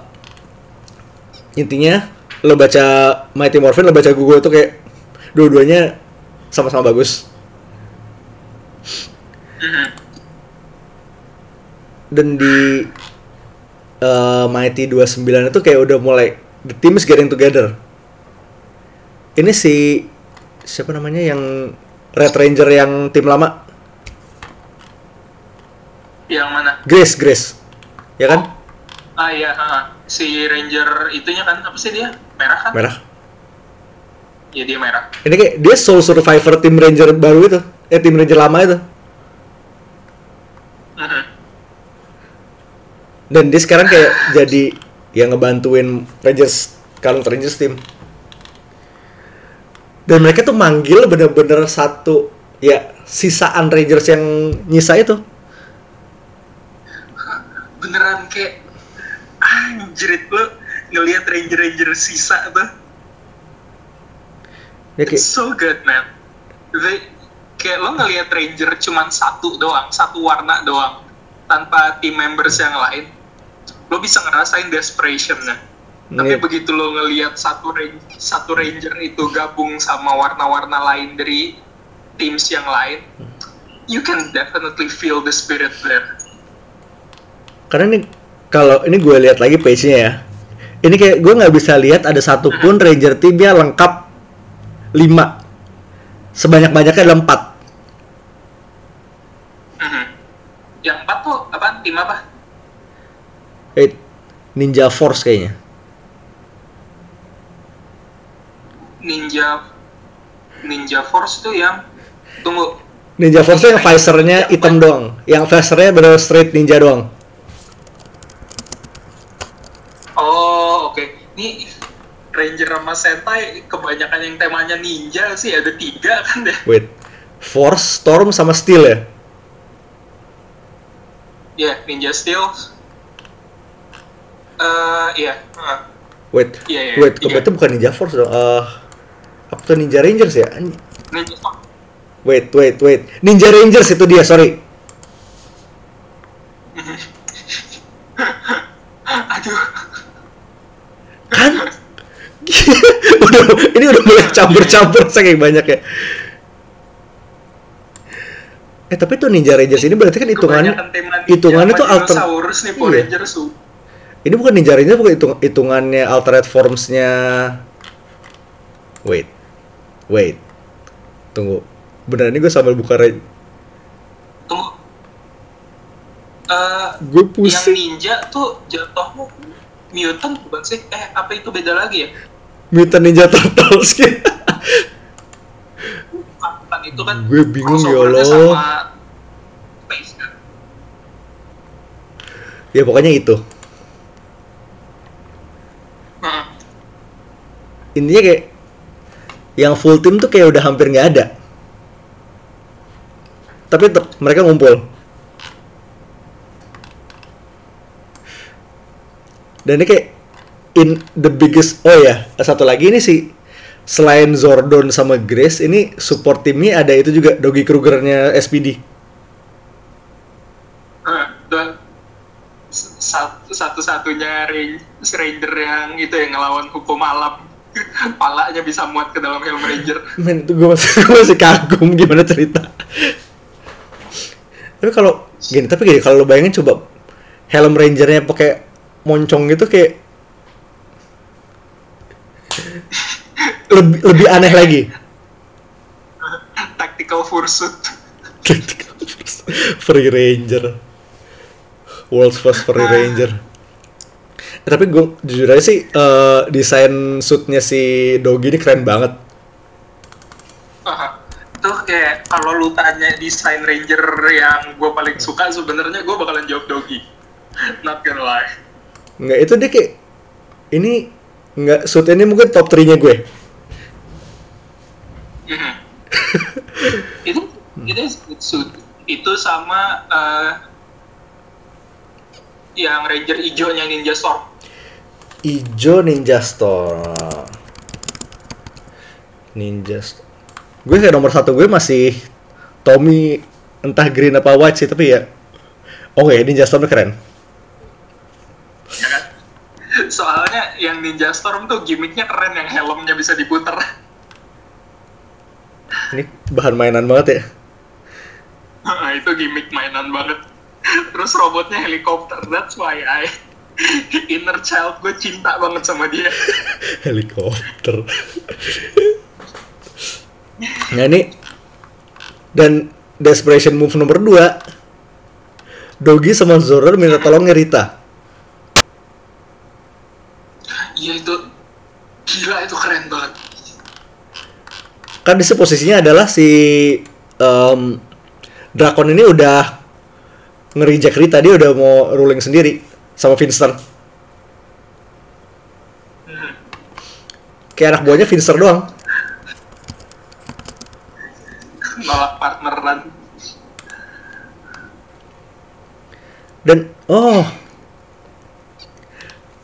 Speaker 1: intinya lo baca Mighty Morphin, lo baca Google itu kayak dua-duanya sama-sama bagus.
Speaker 2: Mhm.
Speaker 1: Dan di eh, Mighty 29 itu kayak udah mulai the team is getting together. Ini si siapa namanya yang Red Ranger yang tim lama
Speaker 2: Yang mana?
Speaker 1: Grace, Grace. Ya kan?
Speaker 2: Ah iya, ah. si Ranger itunya kan apa sih dia? Merah kan?
Speaker 1: Merah.
Speaker 2: Iya dia merah.
Speaker 1: Ini kayak dia soul survivor tim Ranger baru itu. Eh tim Ranger lama itu.
Speaker 2: Mhm.
Speaker 1: Dan dia sekarang kayak jadi yang ngebantuin Rangers Current Rangers tim. Dan mereka tuh manggil bener-bener satu ya sisaan Rangers yang nyisa itu.
Speaker 2: Beneran kayak anjrit lu ngelihat Ranger-Ranger sisa tuh.
Speaker 1: Ya kayak
Speaker 2: It's so good man. They, kayak lo ngelihat Ranger cuman satu doang, satu warna doang, tanpa team members yang lain, lo bisa ngerasain desperationnya. Tapi
Speaker 1: Iya.
Speaker 2: begitu lo ngelihat satu ranger, satu ranger itu gabung sama warna-warna lain dari teams yang lain, you can definitely feel the spirit there.
Speaker 1: karena ini kalau ini gue lihat lagi page-nya ya. Ini kayak gue nggak bisa lihat ada satupun Ranger timnya lengkap 5 Sebanyak-banyaknya ada 4
Speaker 2: Mhm. Yang empat tuh apa? Tim apa?
Speaker 1: Eh, Ninja Force kayaknya.
Speaker 2: Ninja Ninja Force tuh yang tunggu
Speaker 1: Ninja Force tuh yang visornya hitam doang. Yang visornya bener straight ninja doang.
Speaker 2: Oh, oke. Ini Ranger sama Sentai kebanyakan yang temanya ninja sih ada tiga kan deh.
Speaker 1: Wait. Force, Storm, sama Steel ya?
Speaker 2: Ya, Ninja Steel. Eh, iya. Heeh.
Speaker 1: Wait.
Speaker 2: Iya, iya,
Speaker 1: Wait,
Speaker 2: iya.
Speaker 1: itu bukan Ninja Force dong. Eh, apa tuh Ninja Rangers ya?
Speaker 2: Ninja Storm.
Speaker 1: Wait, wait, wait. Ninja Rangers itu dia, sorry. [laughs]
Speaker 2: Aduh.
Speaker 1: Kan? [laughs] udah, ini udah mulai campur-campur saking banyak ya. Eh tapi tuh Ninja Rangers ini berarti kan hitungannya hitungannya tuh alter
Speaker 2: nih Power
Speaker 1: Iya.
Speaker 2: Rangers tuh.
Speaker 1: Ini bukan Ninja bukan hitung hitungannya alternate forms-nya. Wait. Wait. Tunggu. Beneran ini gue sambil buka Ra-
Speaker 2: Tunggu. Eh,
Speaker 1: Gue
Speaker 2: yang
Speaker 1: pusing.
Speaker 2: ninja tuh jatuhnya mutant bukan sih? Eh, apa itu beda lagi ya?
Speaker 1: Mutant Ninja Turtles gitu. [laughs]
Speaker 2: Bukan itu kan
Speaker 1: Gue bingung, ya Allah.
Speaker 2: sama Space kan?
Speaker 1: ya pokoknya itu.
Speaker 2: Heeh.
Speaker 1: Intinya kayak yang full team tuh kayak udah hampir nggak ada. Tapi tetep mereka ngumpul. Dan ini kayak in the biggest oh ya satu lagi ini sih selain Zordon sama Grace ini support timnya ada itu juga Doggy Krugernya SPD.
Speaker 2: Eh, dan s- satu satu-satunya Ran- Ranger yang itu yang ngelawan hukum alam palanya bisa muat ke dalam Helm Ranger
Speaker 1: Men itu gue masih, [laughs] gue masih kagum gimana cerita. tapi kalau gini, tapi gini kalau lo bayangin coba helm rangernya pakai moncong gitu kayak lebih lebih aneh lagi.
Speaker 2: tactical fursuit
Speaker 1: Free Ranger, World's First Free Ranger. Tapi gue jujur aja sih eh, desain suitnya si Dogi ini keren banget.
Speaker 2: Aha. tuh kayak kalau lu tanya desain Ranger yang gue paling suka sebenarnya gue bakalan jawab Dogi [laughs] not gonna lie
Speaker 1: Nggak, itu dia kayak ini nggak suit ini mungkin top 3-nya gue.
Speaker 2: Mhm. [laughs] itu itu suit itu sama eh, yang Ranger hijaunya Ninja Storm
Speaker 1: Ijo Ninja Store. Ninja Store. Gue kayak nomor satu gue masih Tommy entah green apa white sih tapi ya oke Ninja Storm keren.
Speaker 2: ya kan? Soalnya yang Ninja Storm tuh gimmicknya keren yang helmnya bisa diputer.
Speaker 1: Ini bahan mainan banget ya.
Speaker 2: Nah, itu gimmick mainan banget. Terus robotnya helikopter, that's why I inner child gue cinta banget sama dia. [laughs]
Speaker 1: Helikopter. nah ini dan desperation move nomor 2 Dogi sama Zoro minta tolongnya Rita.
Speaker 2: Iya itu gila itu keren banget.
Speaker 1: Kan di posisinya adalah si em, Drakon ini udah nge-reject Rita, dia udah mau ruling sendiri sama Finster. Kayak anak buahnya Finster doang.
Speaker 2: Nolak partneran.
Speaker 1: Dan oh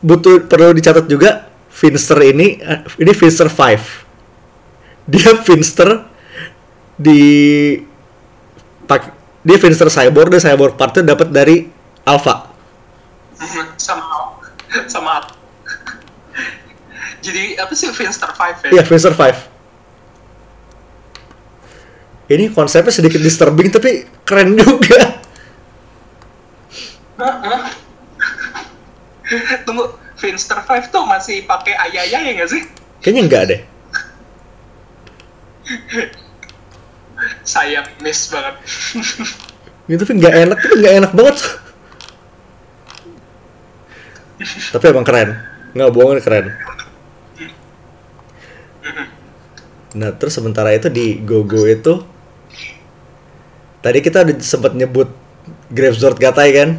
Speaker 1: butuh perlu dicatat juga Finster ini eh, ini Finster 5. Dia Finster di pak dia Finster Cyborg dan Cyborg partnya dapat dari Alpha.
Speaker 2: Sama sama [laughs] jadi apa sih Finster 5 ya?
Speaker 1: Iya, Finster 5. Ini konsepnya sedikit disturbing tapi keren juga. [laughs]
Speaker 2: Tunggu, Finster 5 tuh masih pakai ayaya ya nggak sih?
Speaker 1: Kayaknya enggak deh. [laughs]
Speaker 2: Sayang, miss banget.
Speaker 1: Itu tapi nggak enak, tapi nggak enak banget. Tapi emang keren. Nggak bohong ini keren. Nah, terus sementara itu di GoGo itu tadi kita udah sempat nyebut Gravesword Gatai kan?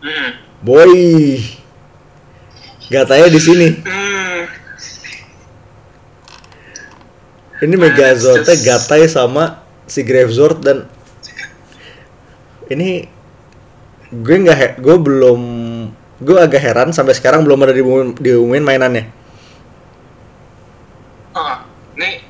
Speaker 2: Hmm.
Speaker 1: Boy. Gatainya di sini.
Speaker 2: Hmm.
Speaker 1: Ini Megazordnya
Speaker 2: just-
Speaker 1: Gatai sama si Gravesword dan ini gue nggak gue belum gue agak heran sampai sekarang belum ada diumumin, diumumin mainannya.
Speaker 2: Ah, ini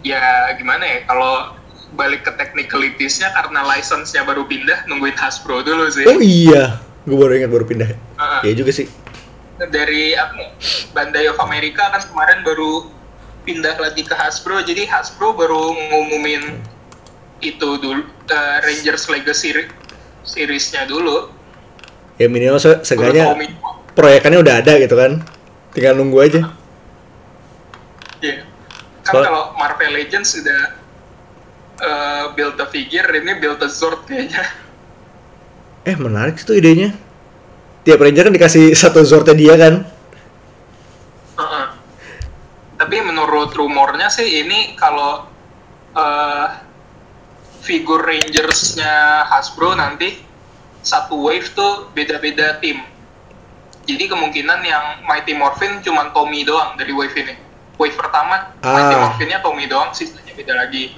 Speaker 2: ya gimana ya kalau balik ke technicalitiesnya karena license-nya baru pindah nungguin Hasbro dulu sih.
Speaker 1: Oh iya, gue baru ingat baru pindah.
Speaker 2: Ah,
Speaker 1: Iya juga sih.
Speaker 2: dari apa ya, Bandai of America kan kemarin baru pindah lagi ke Hasbro jadi Hasbro baru ngumumin itu dulu eh, Rangers Legacy ri- seriesnya dulu
Speaker 1: Ya minimal se seenggaknya proyekannya udah ada gitu kan. Tinggal nunggu aja.
Speaker 2: Iya. kan
Speaker 1: Soal-
Speaker 2: kalau Marvel Legends sudah eh, build a figure ini build a sword kayaknya
Speaker 1: Eh menarik sih tuh idenya. Tiap ranger kan dikasih [laughs] satu Zordnya dia kan.
Speaker 2: Heeh. Tapi menurut rumornya sih ini kalau eh figur Rangersnya Hasbro nanti satu wave tuh beda-beda tim. Jadi kemungkinan yang Mighty Morphin cuma Tommy doang dari wave ini. Wave pertama Mighty
Speaker 1: Ah.
Speaker 2: Morphinnya Tommy doang, sisanya beda lagi.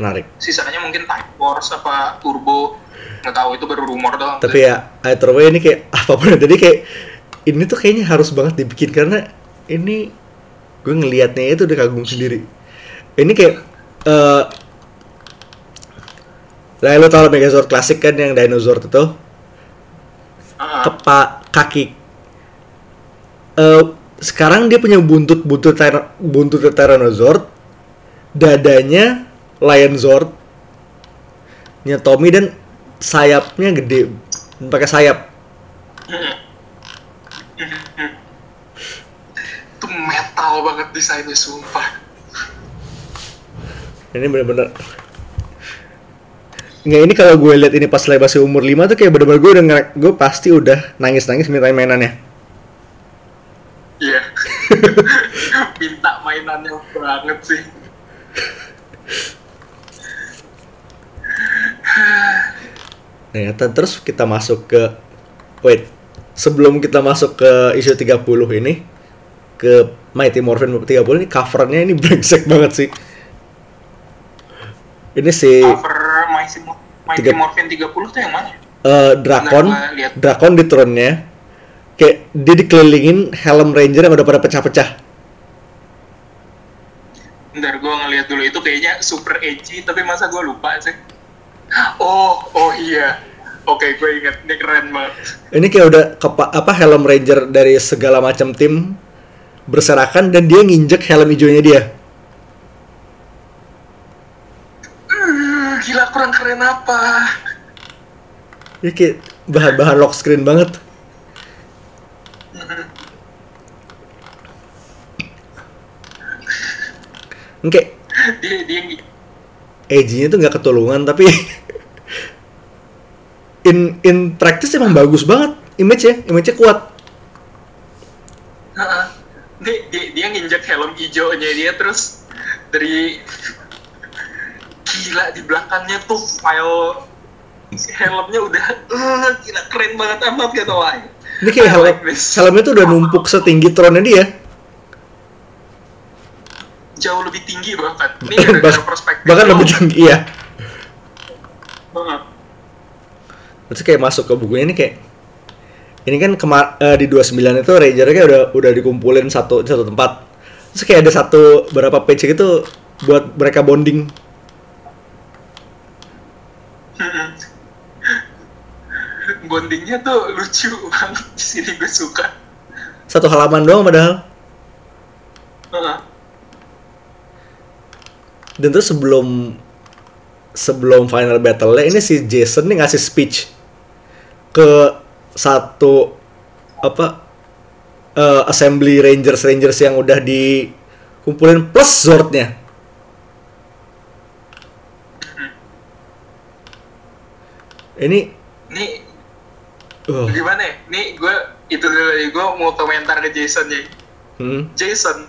Speaker 1: Menarik.
Speaker 2: Sisanya mungkin Type Force apa Turbo, nggak tahu itu baru rumor doang.
Speaker 1: Tapi ya either way ini kayak [laughs] apa pun jadi kayak ini tuh kayaknya harus banget dibikin karena ini gue ngelihatnya itu udah kagum sendiri. Ini kayak eh lah lo tau Megazord klasik kan yang dinosaur itu?
Speaker 2: Heeh.
Speaker 1: kepa kaki. Eh sekarang dia punya buntut buntut tyra- buntut Tyrannosaurus dadanya Lion Zord nya Tommy dan sayapnya gede. Pakai sayap.
Speaker 2: Itu metal banget desainnya sumpah.
Speaker 1: ini bener-bener nggak ini kalau gue lihat ini pas masih umur 5 tuh kayak bener-bener gue udah gue pasti udah nangis-nangis minta mainannya
Speaker 2: Iya. [laughs] Minta mainannya banget sih.
Speaker 1: Nah, ya, te- terus kita masuk ke wait, sebelum kita masuk ke isu 30 ini ke Mighty Morphin 30 ini covernya ini [laughs] brengsek banget sih. Ini si
Speaker 2: Cover Mighty,
Speaker 1: Tiga-
Speaker 2: Morphin 30 tuh yang mana?
Speaker 1: eh, Drakon,
Speaker 2: lihat.
Speaker 1: Drakon di throne-nya kayak dia dikelilingin helm ranger yang udah pada pecah-pecah.
Speaker 2: Bentar gue ngeliat dulu itu kayaknya super edgy tapi masa gue lupa sih. Oh, oh iya. Oke, gue inget. Ini keren banget.
Speaker 1: Ini kayak udah kepa, apa helm ranger dari segala macam tim berserakan dan dia nginjek helm hijaunya dia.
Speaker 2: Uh, gila kurang keren apa?
Speaker 1: Ini kayak bahan-bahan lock screen banget. Ini kayak
Speaker 2: Dia dia
Speaker 1: edgy-nya tuh nggak ketulungan tapi [laughs] in in practice emang bagus banget image ya image nya kuat.
Speaker 2: Dia, dia, dia nginjek helm hijaunya dia terus dari gila di belakangnya tuh file si helmnya udah eh, gila keren banget amat gitu wah.
Speaker 1: ini kayak helm
Speaker 2: like this.
Speaker 1: helmnya tuh udah numpuk setinggi tronnya dia
Speaker 2: jauh lebih tinggi [laughs] bahkan. Ini
Speaker 1: Bah-
Speaker 2: perspektif.
Speaker 1: bahkan lebih tinggi iya terus kayak masuk ke bukunya ini kayak ini kan kemar eh, di 29 itu ranger kayak udah udah dikumpulin satu satu tempat terus kayak ada satu berapa page gitu buat mereka bonding. [laughs]
Speaker 2: Bondingnya tuh lucu banget di sini gue suka.
Speaker 1: satu halaman doang padahal
Speaker 2: Heeh.
Speaker 1: dan terus sebelum sebelum final battle ini si Jason nih ngasih speech ke satu apa eh, assembly rangers rangers yang udah dikumpulin plus Zordnya ini
Speaker 2: Nih
Speaker 1: uh,
Speaker 2: gimana ya? Nih gue itu dulu nih gue mau komentar ke Jason ya.
Speaker 1: hmm,
Speaker 2: Jason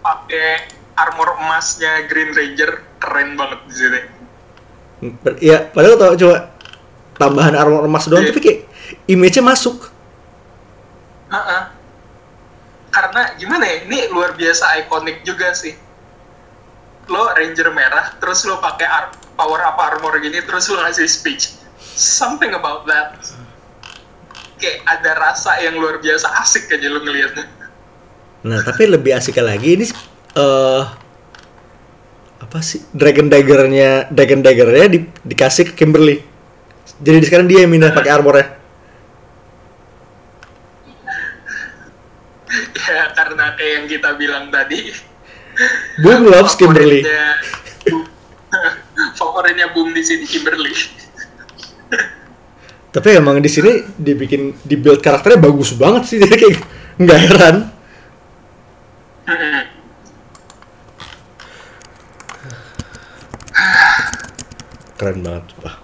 Speaker 2: pakai armor emasnya Green Ranger keren banget di sini.
Speaker 1: per- ya padahal tau coba tambahan armor emas doang
Speaker 2: Iya.
Speaker 1: tapi kayak image-nya masuk
Speaker 2: Heeh. Karena gimana ya? Ini luar biasa ikonik juga sih. Lo Ranger merah, terus lo pakai power up armor gini, terus lo ngasih speech. Something about that. Kayak ada rasa yang luar biasa asik aja lo ngelihatnya.
Speaker 1: Nah, tapi lebih asik lagi ini eh apa sih Dragon Dagger-nya Dragon Dagger-nya di- dikasih ke Kimberly. Jadi sekarang dia yang pindah pakai armornya. [laughs]
Speaker 2: ya karena kayak yang kita bilang tadi.
Speaker 1: Boom loves Kimberly.
Speaker 2: favoritnya- [laughs] Favoritnya Boom di sini Kimberly. [laughs]
Speaker 1: Tapi emang di sini dibikin di build karakternya bagus banget sih [laughs] jadi kayak nggak heran. [sighs] Keren banget, Pak.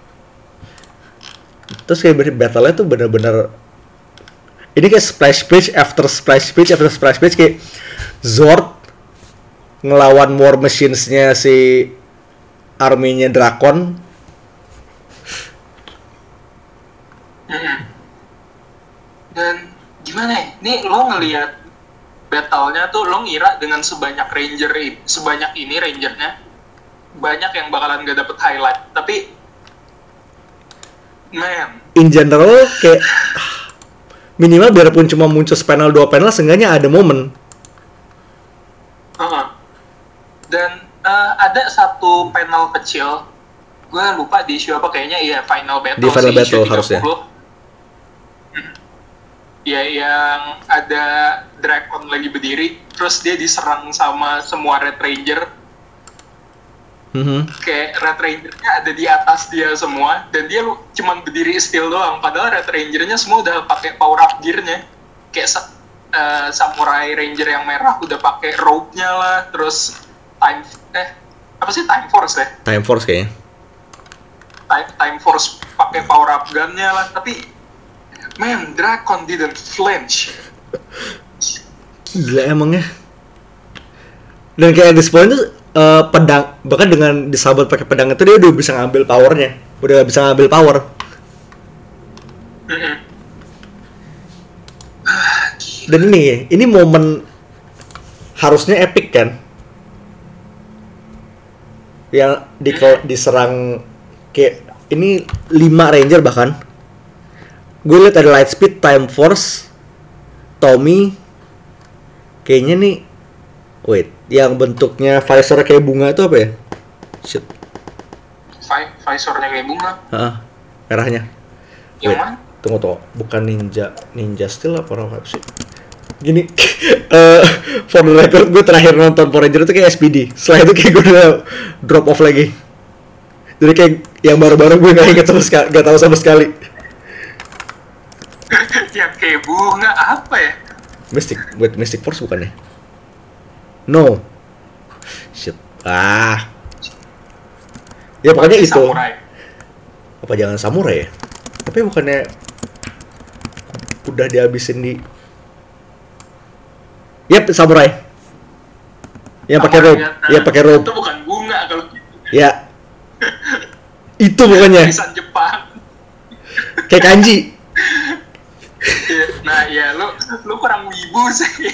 Speaker 1: Terus kayak battle-nya tuh bener-bener ini kayak splash page after splash page after splash page kayak Zord ngelawan war machines-nya si arminya Drakon
Speaker 2: Dan gimana ya? Nih lo ngelihat battle-nya tuh lo ngira dengan sebanyak ranger sebanyak ini rangernya banyak yang bakalan gak dapet highlight. Tapi man,
Speaker 1: in general kayak minimal biarpun cuma muncul panel dua panel seenggaknya ada momen
Speaker 2: dan eh, ada satu panel kecil gue lupa di issue apa kayaknya iya final battle
Speaker 1: Di Final Battle harusnya.
Speaker 2: 30. Ya yang ada Drakon lagi berdiri terus dia diserang sama semua Red Ranger.
Speaker 1: Mhm.
Speaker 2: kayak Red Rangernya ada di atas dia semua dan dia cuman berdiri still doang. Padahal Red Rangernya semua udah pakai power up gearnya. Kayak sa- eh, Samurai Ranger yang merah udah pakai rope-nya lah terus time eh apa sih? Time force ya?
Speaker 1: Time force kayaknya.
Speaker 2: Time, time force pakai power up gun-nya lah. Tapi man Drakon didn't flinch.
Speaker 1: Gila emangnya. Dan kayak this point tuh eh, pedang bahkan dengan disabot pakai pedang itu dia udah bisa ngambil powernya. Udah bisa ngambil power. Dan ini ini momen harusnya epic kan? Yang di diserang kayak ini 5 ranger bahkan gue lihat ada Lightspeed, Time Force, Tommy, kayaknya nih, wait, yang bentuknya visor kayak bunga itu apa ya? Shit,
Speaker 2: Vi- visornya kayak bunga
Speaker 1: Heeh, merahnya.
Speaker 2: yang
Speaker 1: Wait,
Speaker 2: mana
Speaker 1: tunggu tunggu, bukan ninja, ninja steel apa apa sih? Gini, [laughs] eh for the record gue terakhir nonton Power Ranger itu kayak SPD. Setelah itu kayak gue udah drop off lagi. Jadi kayak yang baru-baru gue nggak inget sama sekali, nggak tahu sama sekali.
Speaker 2: Yang kayak bunga apa ya
Speaker 1: Mystic, wait Mystic Force bukan ya? No. Shit. Ah. Ya pokoknya itu.
Speaker 2: Samurai.
Speaker 1: Apa jangan samurai ya? Tapi bukannya udah dihabisin di Yap, samurai. Yang pakai robe. Ya pakai robe.
Speaker 2: Itu bukan bunga kalau gitu.
Speaker 1: Ya. [laughs] Itu pokoknya
Speaker 2: Tulisan Jepang.
Speaker 1: kayak kanji.
Speaker 2: Nah, ya lu lu kurang wibu sih. [laughs]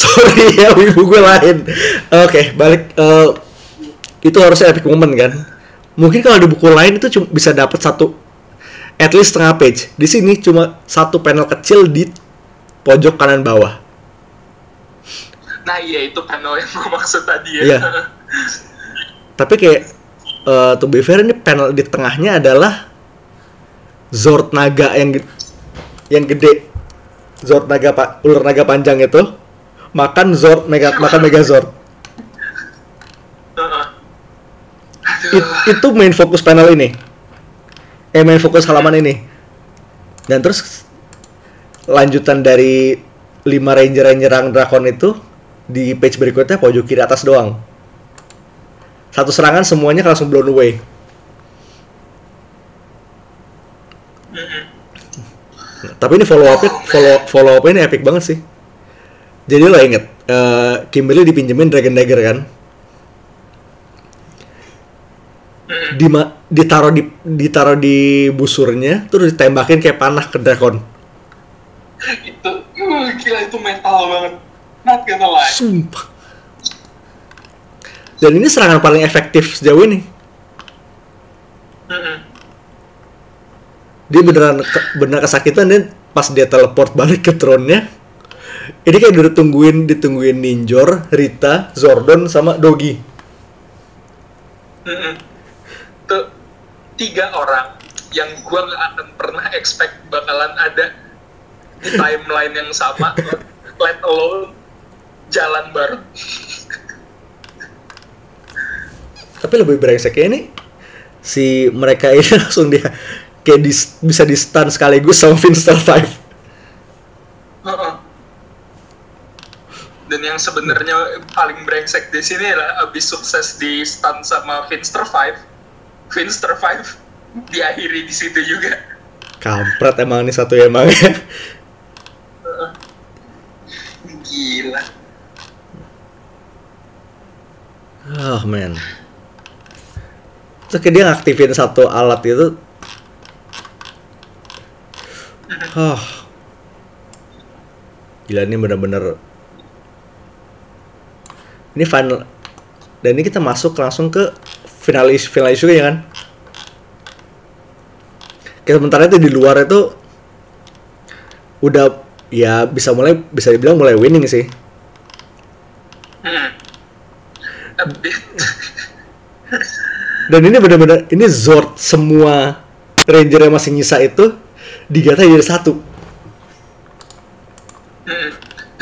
Speaker 1: Sorry ya, ibu gue lain. Oke, balik. eh, itu harusnya epic moment kan. Mungkin kalau di buku lain itu cuma bisa dapat satu, at least setengah page. Di sini cuma satu panel kecil di pojok kanan bawah.
Speaker 2: Nah, iya itu panel yang gue maksud tadi ya.
Speaker 1: Iya. [laughs] Tapi kayak eh to be fair ini panel di tengahnya adalah Zord naga yang yang gede. Zord naga pak ular naga panjang itu makan Zord mega makan Megazord. It- itu main fokus panel ini. Eh main fokus halaman ini. Dan terus lanjutan dari 5 ranger yang nyerang drakon itu di page berikutnya pojok kiri atas doang. Satu serangan semuanya langsung blown away. Tapi ini follow up follow follow up ini epic banget sih. Jadi lo inget eh, Kimberly dipinjemin Dragon Dagger kan?
Speaker 2: Mm-mm.
Speaker 1: Di ditaruh di ditaruh di busurnya terus ditembakin kayak panah ke Drakon.
Speaker 2: itu uh, gila itu mental banget. Not gonna lie.
Speaker 1: Sumpah. Dan ini serangan paling efektif sejauh ini.
Speaker 2: Mm-mm.
Speaker 1: Dia beneran ke- bener kesakitan dan pas dia teleport balik ke throne-nya. Ini kayak udah ditungguin ditungguin Ninjor, Rita, Zordon sama Dogi.
Speaker 2: Mm-mm. Tuh tiga orang yang gua nggak akan pernah expect bakalan ada di timeline yang sama, [laughs] let alone jalan bareng.
Speaker 1: Tapi lebih brengseknya ini si mereka ini [laughs] langsung dia kayak dis- bisa di stun sekaligus sama Finster Five.
Speaker 2: Heeh. Dan yang sebenarnya paling brengsek di sini adalah abis sukses di stun sama Finster 5, Finster 5 diakhiri di situ juga.
Speaker 1: Kampret emang ini satu ya emang. [laughs]
Speaker 2: Gila.
Speaker 1: oh man. Terus dia ngaktifin satu alat itu. Oh. Gila ini bener-bener. Ini final. Dan ini kita masuk langsung ke final issue, final issue ya kan? Kayak sementara itu di luar itu udah ya bisa mulai bisa dibilang mulai winning sih.
Speaker 2: Hmm.
Speaker 1: Dan ini benar-benar ini Zord semua Ranger yang masih nyisa itu digatai jadi satu.
Speaker 2: Hmm.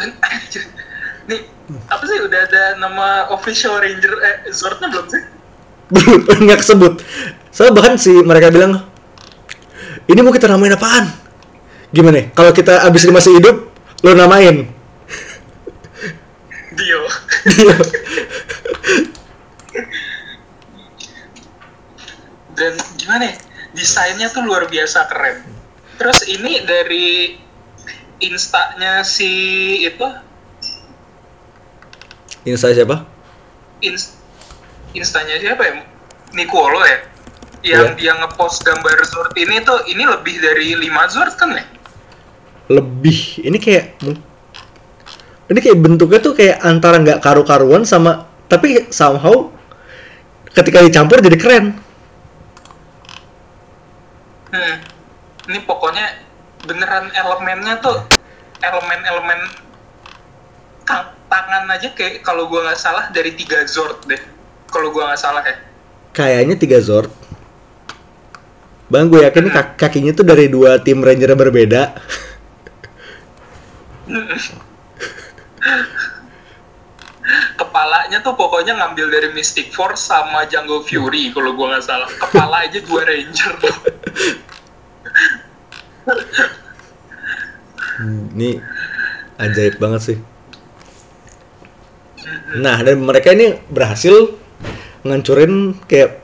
Speaker 2: [laughs] Nih apa sih udah ada nama official ranger eh Zordnya belum sih?
Speaker 1: Belum [laughs] nggak kesebut. Soalnya bahkan si mereka bilang ini mau kita namain apaan? Gimana? nih? Kalau kita abis ini masih hidup, lo namain. [laughs]
Speaker 2: Dio.
Speaker 1: Dia.
Speaker 2: Dan gimana ya? Desainnya tuh luar biasa keren. Terus ini dari instanya si itu
Speaker 1: ini saya siapa?
Speaker 2: ins instanya siapa ya? Nicolo ya? Yang
Speaker 1: Iya.
Speaker 2: dia ngepost gambar Zord ini tuh ini lebih dari 5 Zord kan ya?
Speaker 1: Lebih. Ini kayak ini kayak bentuknya tuh kayak antara nggak karu-karuan sama tapi somehow ketika dicampur jadi keren.
Speaker 2: Hmm. Ini pokoknya beneran elemennya tuh elemen-elemen ta- tangan aja kayak kalau gua nggak salah dari tiga Zord deh. Kalau gua nggak salah ya.
Speaker 1: Kayaknya tiga Zord. Bang, gue yakin kak- kakinya tuh dari dua tim ranger yang berbeda. [laughs]
Speaker 2: Kepalanya tuh pokoknya ngambil dari Mystic Force sama Jungle Fury kalau gua nggak salah. Kepala aja dua Ranger. [laughs]
Speaker 1: Ini ajaib banget sih. Nah, dan mereka ini berhasil ngancurin kayak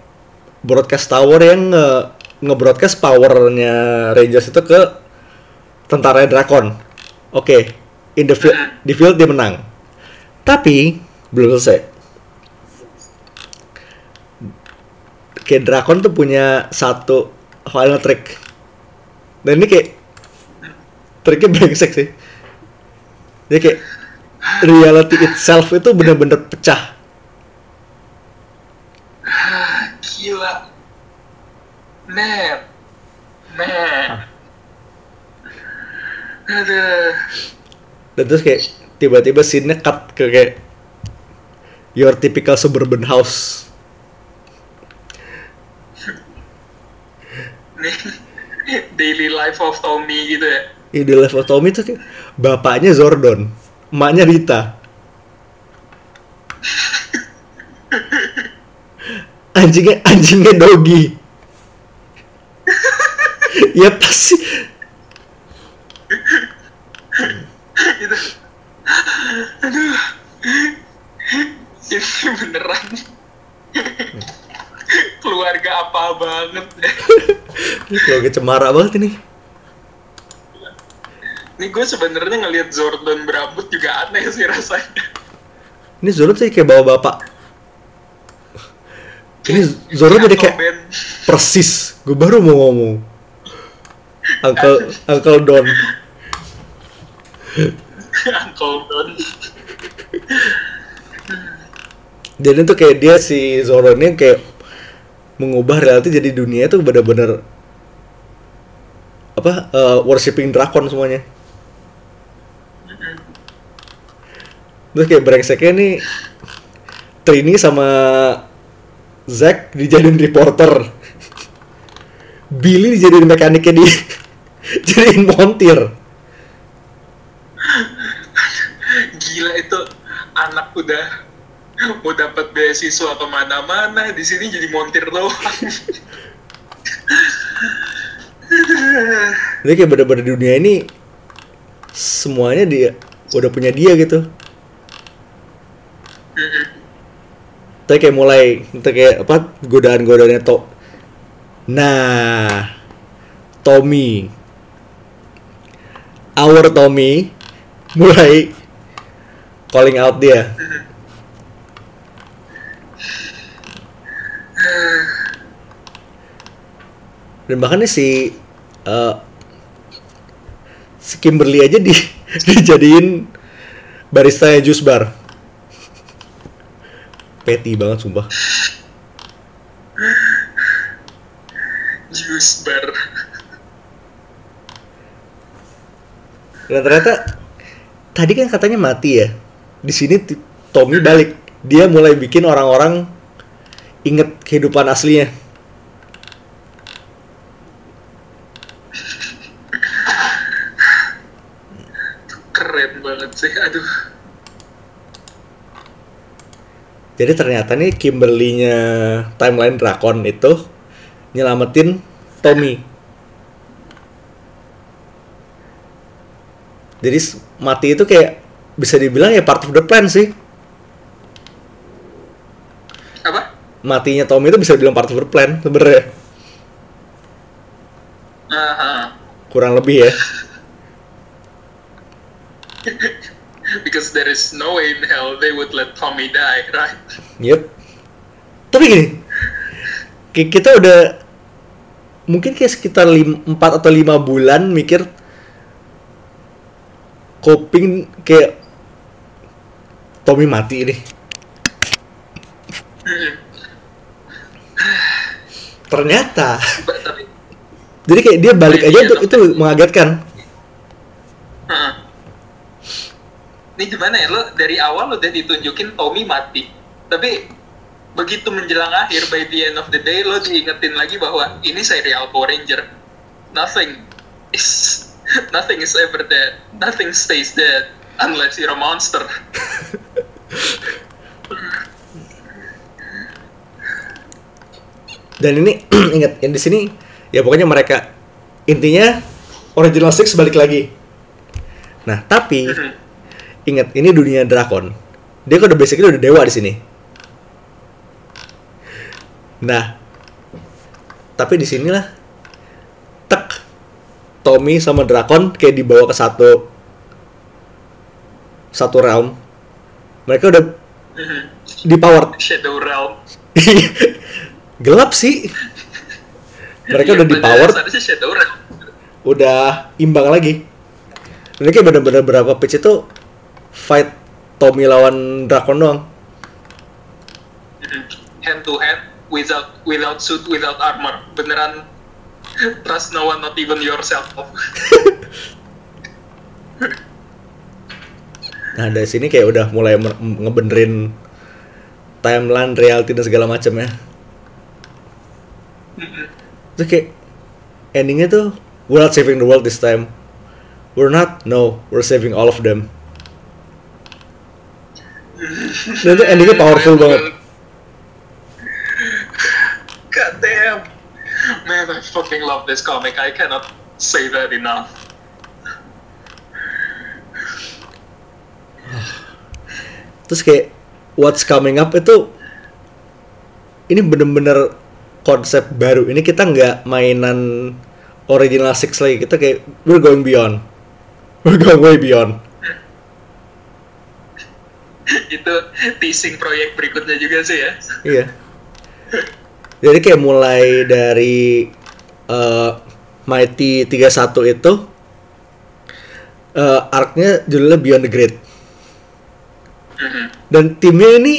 Speaker 1: broadcast tower yang nge nge-broadcast powernya Rangers itu ke tentara Drakon. Oke, in the field, di field dia menang. Tapi belum selesai. Kayak Drakon tuh punya satu final trick. Dan ini kayak triknya brengsek sih. Dia kayak reality itself itu bener-bener pecah.
Speaker 2: Gila. Man. Man. Aduh.
Speaker 1: Dan terus kayak tiba-tiba scene-nya cut ke kayak your typical suburban house.
Speaker 2: Nih. Daily life of Tommy gitu ya.
Speaker 1: Ini di level Tommy tuh kayak bapaknya Zordon, emaknya Rita. [laughs] anjingnya anjingnya Dogi. ya pasti
Speaker 2: Gitu. Aduh. Ini beneran. Keluarga apa banget deh. [laughs]
Speaker 1: ini keluarga cemara banget ini.
Speaker 2: Ini gue sebenarnya ngelihat Jordan berambut juga aneh sih rasanya.
Speaker 1: Ini Zordon sih kayak bawa bapak. Ini Zordon jadi kayak
Speaker 2: Ben.
Speaker 1: persis. Gue baru mau ngomong. Uncle Uncle Don.
Speaker 2: Uncle Don.
Speaker 1: Dan itu kayak dia si Zoro ini kayak mengubah reality jadi dunia itu benar-benar apa eh, worshipping drakon semuanya. Terus kayak brengseknya nih Trini sama Zack dijadiin reporter. Billy dijadiin mekaniknya di [laughs] jadiin montir.
Speaker 2: Gila itu anak udah mau dapat beasiswa ke mana-mana di sini jadi montir doang. [laughs]
Speaker 1: Jadi kayak bener-bener dunia ini semuanya dia udah punya dia gitu. Tapi kayak mulai itu kayak apa godaan-godaannya to. Nah, Tommy, our Tommy mulai calling out dia. Dan bahkan si eh, si Kimberly aja di [laughs] dijadiin barista jus bar. Petty banget sumpah.
Speaker 2: Juice bar.
Speaker 1: Dan ternyata tadi kan katanya mati ya. Di sini Tommy balik. Dia mulai bikin orang-orang inget kehidupan aslinya.
Speaker 2: Keren banget sih. Aduh.
Speaker 1: Jadi ternyata nih Kimberly-nya timeline Drakon itu nyelamatin Tommy. Jadi mati itu kayak bisa dibilang ya part of the plan sih.
Speaker 2: Apa?
Speaker 1: Matinya Tommy itu bisa dibilang part of the plan sebenarnya. Kurang lebih ya. [laughs]
Speaker 2: Because there is no way in hell they would let Tommy die, right?
Speaker 1: Yep. Tapi gini, ki- kita udah mungkin kayak sekitar 4 atau 5 bulan mikir coping kayak Tommy mati nih.
Speaker 2: Hmm.
Speaker 1: Ternyata,
Speaker 2: Tapi,
Speaker 1: jadi kayak dia balik aja
Speaker 2: Iya,
Speaker 1: itu, mengagetkan.
Speaker 2: Ini gimana ya lo dari awal udah ditunjukin Tommy mati, tapi begitu menjelang akhir by the end of the day lo diingetin lagi bahwa ini serial Power Ranger. Nothing is [laughs] nothing is ever dead. Nothing stays dead unless you're a monster. [laughs]
Speaker 1: Dan ini [clears throat] ingat yang di sini ya pokoknya mereka intinya original six balik lagi. Nah, tapi
Speaker 2: Mhm.
Speaker 1: Ingat ini dunia drakon. Dia kan udah basically udah dewa di sini. Nah, tapi di sinilah Tommy sama Drakon kayak dibawa ke satu satu realm. Mereka udah
Speaker 2: Mhm.
Speaker 1: di power [laughs]
Speaker 2: Shadow Realm. [laughs]
Speaker 1: gelap sih. Mereka
Speaker 2: Iya,
Speaker 1: udah di power, udah imbang lagi. Ini kayak bener-bener berapa pitch itu fight Tommy lawan Drakon doang.
Speaker 2: Mhm. Hand to hand, without without suit, without armor. Beneran trust no one, not even yourself. [laughs]
Speaker 1: Nah dari sini kayak udah mulai ngebenerin timeline, reality dan segala macam ya.
Speaker 2: Mhm.
Speaker 1: Terus kayak endingnya tuh we're not saving the world this time. We're not, no, we're saving all of them. Dan itu endingnya powerful banget.
Speaker 2: God damn. Man, I fucking love this comic. I cannot say that enough.
Speaker 1: Terus kayak what's coming up itu ini bener-bener konsep baru. Ini kita nggak mainan original six lagi. Kita kayak we're going beyond. We're going way beyond. [laughs]
Speaker 2: Itu teasing proyek berikutnya juga sih ya.
Speaker 1: Iya. Jadi kayak mulai dari eh, Mighty 31 itu eh arc-nya judulnya Beyond the Grid.
Speaker 2: Mhm.
Speaker 1: Dan timnya ini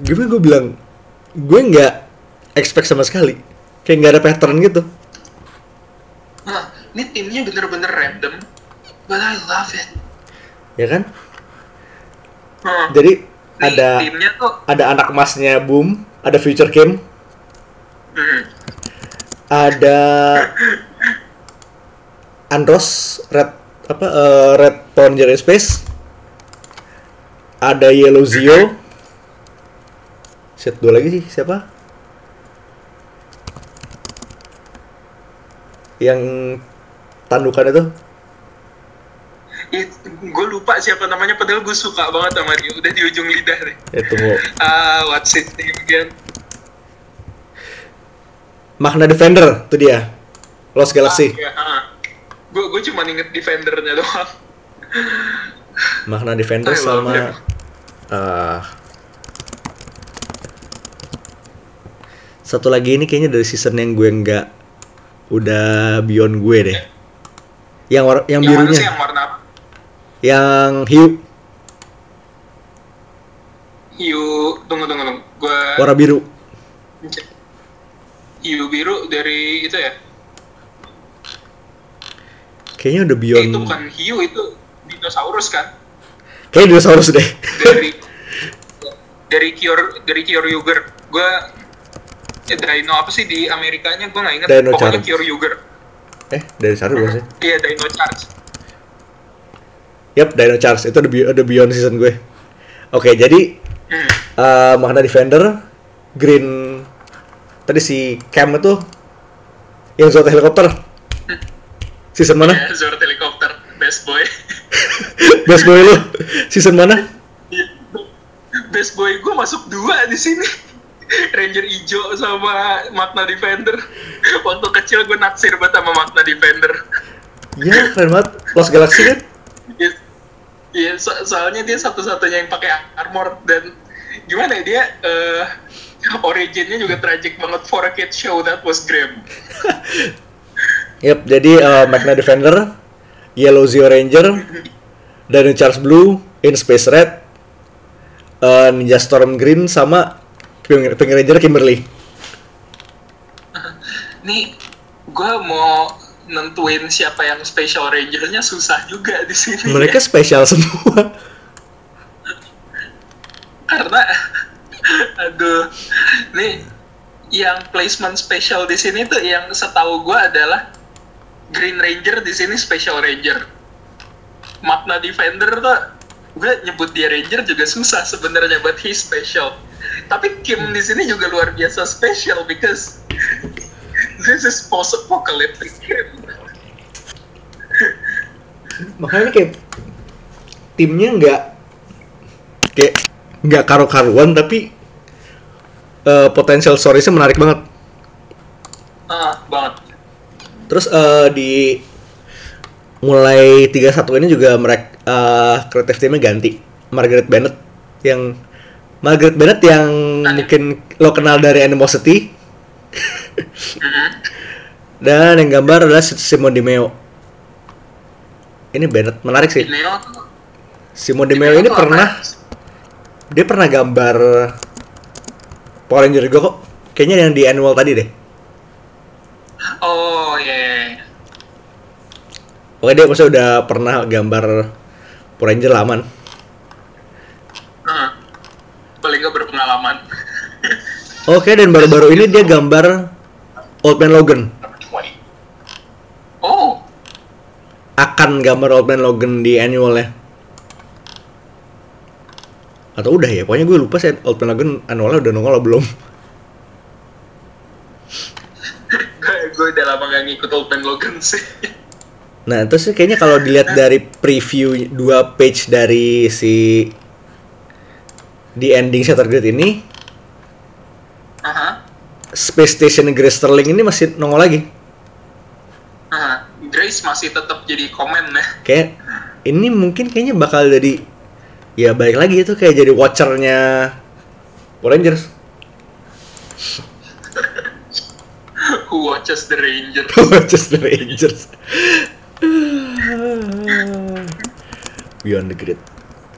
Speaker 1: gimana gue bilang gue nggak expect sama sekali kayak nggak ada pattern gitu
Speaker 2: Nah, ini timnya bener-bener random, but I love it.
Speaker 1: ya kan
Speaker 2: Hmm.
Speaker 1: jadi
Speaker 2: Nih,
Speaker 1: ada
Speaker 2: timnya tuh.
Speaker 1: ada anak emasnya Boom. Ada Future Kim.
Speaker 2: Mhm.
Speaker 1: ada Andros Red apa eh, Red Ranger Space. Ada Yellow Zio. Set dua lagi sih siapa? Yang tandukan itu
Speaker 2: gue lupa siapa namanya padahal gue suka banget sama dia. Udah di ujung lidah deh.
Speaker 1: Ya tunggu.
Speaker 2: Ah what's his name again?
Speaker 1: Magna Defender tuh dia. Lost Galaxy.
Speaker 2: Ah, ya, gue gue cuma inget defendernya doang.
Speaker 1: Magna Defender
Speaker 2: love
Speaker 1: sama ah satu lagi ini kayaknya dari season yang gue nggak udah beyond gue deh. Yang war yang,
Speaker 2: yang
Speaker 1: birunya?
Speaker 2: yang warna apa
Speaker 1: yang hiu.
Speaker 2: Hiu tunggu tunggu tunggu. Gue
Speaker 1: warna biru.
Speaker 2: Hiu biru dari itu ya?
Speaker 1: Kayaknya udah
Speaker 2: Eh,
Speaker 1: beyond
Speaker 2: itu bukan hiu itu dinosaurus kan?
Speaker 1: Kayaknya dinosaurus deh.
Speaker 2: Dari [laughs] dari Kior dari Kior Yuger. Gue eh, Dino apa sih di Amerikanya? Gue nggak inget
Speaker 1: Dino
Speaker 2: pokoknya
Speaker 1: Charge.
Speaker 2: Kior Yuger.
Speaker 1: Eh dari sana bukan sih?
Speaker 2: Iya Dino Charge
Speaker 1: Yap, Dino Charge itu udah, be- udah beyond season gue. Oke, jadi
Speaker 2: hmm.
Speaker 1: uh, Magna Defender, Green tadi si Cam itu yang Zord helikopter. Season mana? [laughs]
Speaker 2: ya Zord helikopter best boy [laughs]
Speaker 1: Best boy lu. Season mana?
Speaker 2: Best boy gue masuk dua di sini Ranger Ijo sama Magna Defender waktu kecil gue naksir banget sama Magna Defender
Speaker 1: Iya, keren banget. Lost Galaxy kan?
Speaker 2: Iya, so- soalnya dia satu-satunya yang pakai armor dan gimana ya dia eh originnya juga tragic banget for a kid show that was grim. [laughs]
Speaker 1: Yap, jadi uh, Magna Defender, Yellow Zeo Ranger, Dino Charge Blue, In Space Red, uh, Ninja Storm Green, sama Pink Ranger Kimberly.
Speaker 2: Nih, gue mau nentuin siapa yang special rangernya susah juga di sini.
Speaker 1: Mereka [laughs]
Speaker 2: ya.
Speaker 1: spesial semua.
Speaker 2: karena [laughs] aduh, nih yang placement special di sini tuh yang setahu gue adalah Green Ranger di sini Special Ranger. Magna Defender tuh gue nyebut dia Ranger juga susah sebenarnya but he's special. Tapi Kim di sini juga luar biasa special because this is post apocalyptic Kim.
Speaker 1: makanya kayak timnya nggak kayak nggak karu-karuan tapi eh, potensial storiesnya menarik banget
Speaker 2: Ah, banget.
Speaker 1: Terus eh, di mulai 31 ini juga mereka eh kreatif timnya ganti. Margaret Bennett yang Margaret Bennett yang mungkin lo kenal dari Animosity. [laughs] dan yang gambar adalah Simon Di Meo. Ini Bennett menarik sih. Simon Di Meo ini pernah dia pernah gambar Power Ranger juga kok. Kayaknya yang di annual tadi deh.
Speaker 2: Oh iya. iya, iya.
Speaker 1: Pokoknya dia maksudnya udah pernah gambar Power Ranger laman.
Speaker 2: Paling nggak berpengalaman.
Speaker 1: Oke, dan baru-baru ini dia gambar Old Man Logan.
Speaker 2: Oh,
Speaker 1: Akan gambar Old Man Logan di annualnya. Atau udah ya, pokoknya gue lupa sih Old Man Logan annualnya udah nongol atau belum.
Speaker 2: gue udah lama gak ngikut Open Logan sih.
Speaker 1: Nah, terus kayaknya kalau dilihat dari preview dua page dari si di ending Shattered Grid ini,
Speaker 2: Aha.
Speaker 1: Space Station Grace Sterling ini masih nongol lagi.
Speaker 2: Aha. Grace masih tetap jadi komen ya.
Speaker 1: Kayak ini mungkin kayaknya bakal jadi ya balik lagi itu kayak jadi watchernya Power Rangers.
Speaker 2: Who watches the Ranger?
Speaker 1: Watchers the Rangers. Beyond the Grid.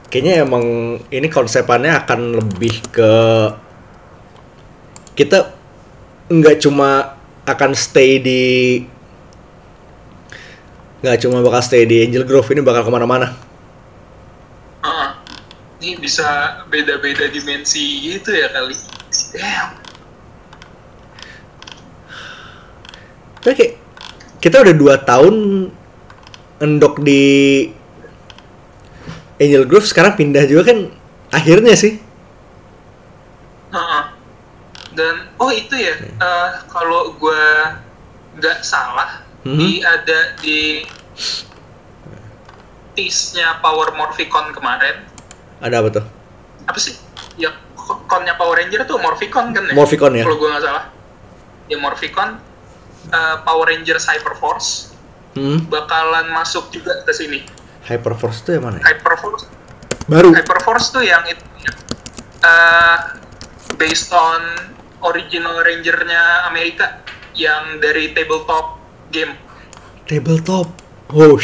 Speaker 1: Kayaknya emang ini konsepannya akan lebih ke kita nggak cuma akan stay di nggak cuma bakal stay di Angel Grove ini bakal ke mana-mana.
Speaker 2: Aha. Ini bisa beda-beda dimensi gitu ya kali. Damn.
Speaker 1: Tapi kayak kita udah dua tahun endok di Angel Grove sekarang pindah juga kan akhirnya sih.
Speaker 2: Heeh. Dan oh itu ya, eh, kalau gue nggak salah,
Speaker 1: Mhm.
Speaker 2: di ada di tease-nya Power Morphicon kemarin,
Speaker 1: Ada apa tuh?
Speaker 2: apa sih? Ya konnya Power Ranger tuh Morphicon kan ya?
Speaker 1: Morphicon ya?
Speaker 2: Kalau gue nggak salah. Ya Morphicon, eh, Power Ranger Cyberforce
Speaker 1: Hmm.
Speaker 2: bakalan masuk juga ke sini.
Speaker 1: Hyperforce itu yang mana ya?
Speaker 2: Hyperforce,
Speaker 1: Baru.
Speaker 2: Hyperforce tuh yang itu eh, based on original Ranger-nya Amerika yang dari tabletop game.
Speaker 1: Tabletop. Oh.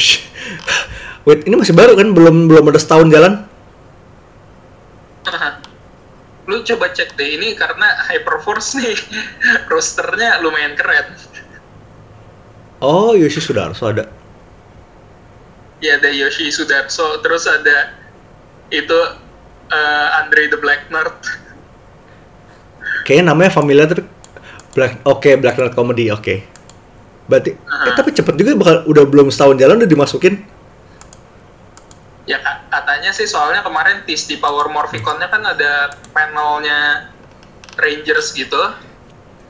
Speaker 1: Wait, ini masih baru kan? Belum belum ada setahun jalan?
Speaker 2: Lu coba cek deh ini karena Hyperforce nih [laughs] rosternya lumayan keren.
Speaker 1: Oh, Yoshi Sudarso ada.
Speaker 2: Ya ada Yoshi Sudarso, terus ada itu eh, Andre the Black Nerd.
Speaker 1: Kayaknya namanya familiar tapi Black Oke, Black Knight Comedy, oke. Berarti eh,
Speaker 2: Ah.
Speaker 1: tapi cepet juga bakal udah belum setahun jalan udah dimasukin.
Speaker 2: Ya ka- katanya sih soalnya kemarin tease di Power Morphicon-nya kan ada panelnya Rangers gitu.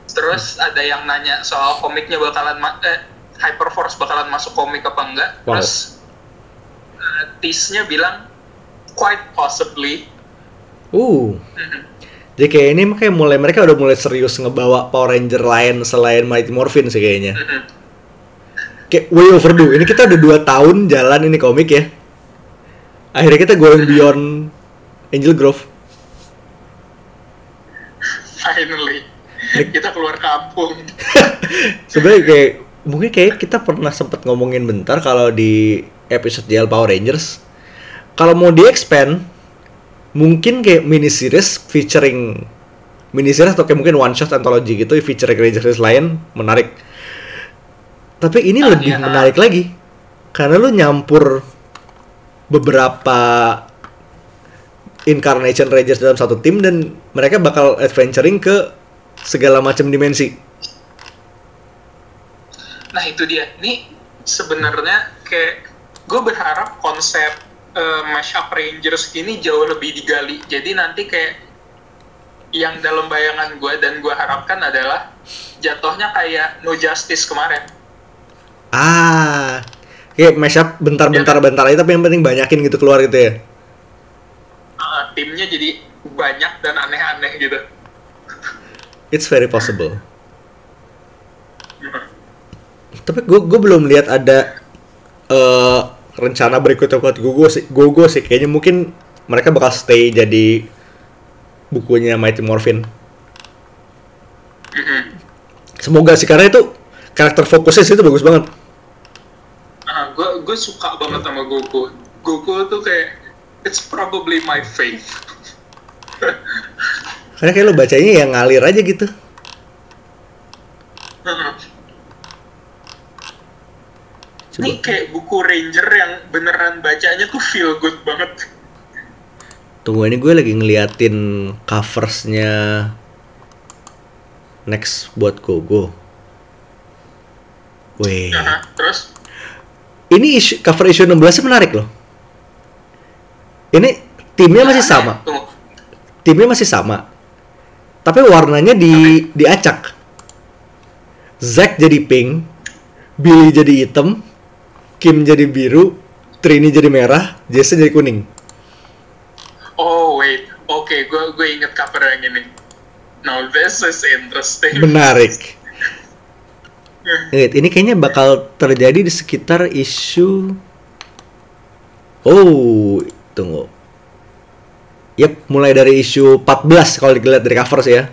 Speaker 2: Terus ada yang nanya soal komiknya bakalan ma- eh, Hyperforce bakalan masuk komik apa enggak.
Speaker 1: Wow.
Speaker 2: Terus eh, tease-nya bilang quite possibly.
Speaker 1: Uh.
Speaker 2: Mhm.
Speaker 1: Jadi kayak ini makanya mulai mereka udah mulai serius ngebawa Power Ranger lain selain Mighty Morphin sih kayaknya. Kayak way overdue. Ini kita udah 2 tahun jalan ini komik ya. Akhirnya kita going beyond Angel Grove.
Speaker 2: Finally. Kita keluar kampung. [laughs]
Speaker 1: Sebenarnya kayak mungkin kayak kita pernah sempat ngomongin bentar kalau di episode JL Power Rangers kalau mau di expand mungkin kayak mini series featuring mini series atau kayak mungkin one shot anthology gitu featuring Rangers lain menarik. Tapi ini
Speaker 2: Ah,
Speaker 1: lebih
Speaker 2: iya.
Speaker 1: menarik lagi karena lu nyampur beberapa incarnation Rangers dalam satu tim dan mereka bakal adventuring ke segala macam dimensi.
Speaker 2: Nah itu dia. Ini sebenarnya kayak gue berharap konsep eh, mashup Rangers ini jauh lebih digali. Jadi nanti kayak yang dalam bayangan gue dan gue harapkan adalah jatuhnya kayak No Justice kemarin.
Speaker 1: Ah, kayak mashup bentar-bentar bentar aja tapi yang penting banyakin gitu keluar gitu ya.
Speaker 2: Ah, timnya jadi banyak dan aneh-aneh gitu.
Speaker 1: It's very possible. tapi gue gue belum lihat ada eh rencana berikutnya buat Gogo sih Gogo sih kayaknya mungkin mereka bakal stay jadi bukunya Mighty Morphin semoga sih karena itu karakter fokusnya sih itu bagus banget
Speaker 2: Ah, gue gue suka banget sama Goku. Goku tuh kayak it's probably my fave.
Speaker 1: karena kayak lo bacanya yang ngalir aja gitu. [laughs] Coba.
Speaker 2: Ini kayak buku Ranger yang beneran bacanya tuh feel good banget.
Speaker 1: tunggu ini gue lagi ngeliatin coversnya next buat Gogo Wih,
Speaker 2: Aha, Terus
Speaker 1: ini isu, cover issue 16 nya menarik loh. Ini timnya masih sama,
Speaker 2: Tunggu.
Speaker 1: timnya masih sama. Tapi warnanya di diacak. Zack jadi pink, Billy jadi hitam, Kim jadi biru, Trini jadi merah, Jason jadi kuning.
Speaker 2: Oh wait, oke, gue gue inget cover yang ini. Now this is interesting.
Speaker 1: Menarik. [laughs] Wait, ini kayaknya bakal terjadi di sekitar isu Oh, tunggu. Yep, mulai dari isu 14 kalau dilihat dari cover sih ya.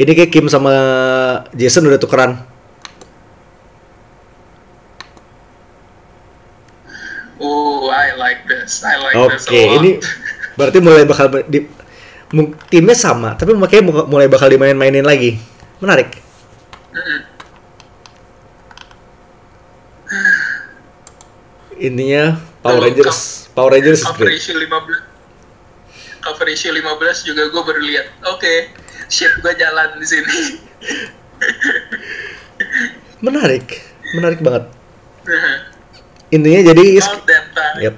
Speaker 1: Ini kayak Kim sama Jason udah tukeran.
Speaker 2: Oh, I like this. I like
Speaker 1: Oke,
Speaker 2: this a lot.
Speaker 1: ini berarti mulai bakal di timnya sama, tapi makanya mu- mulai bakal dimain-mainin lagi. Menarik.
Speaker 2: Mm-mm.
Speaker 1: Intinya Power Rangers, Power Rangers is
Speaker 2: cover
Speaker 1: great.
Speaker 2: issue 15 cover issue 15 juga gue baru lihat oke shit gue jalan di sini
Speaker 1: Menarik, menarik banget. [laughs] Intinya jadi. Yep.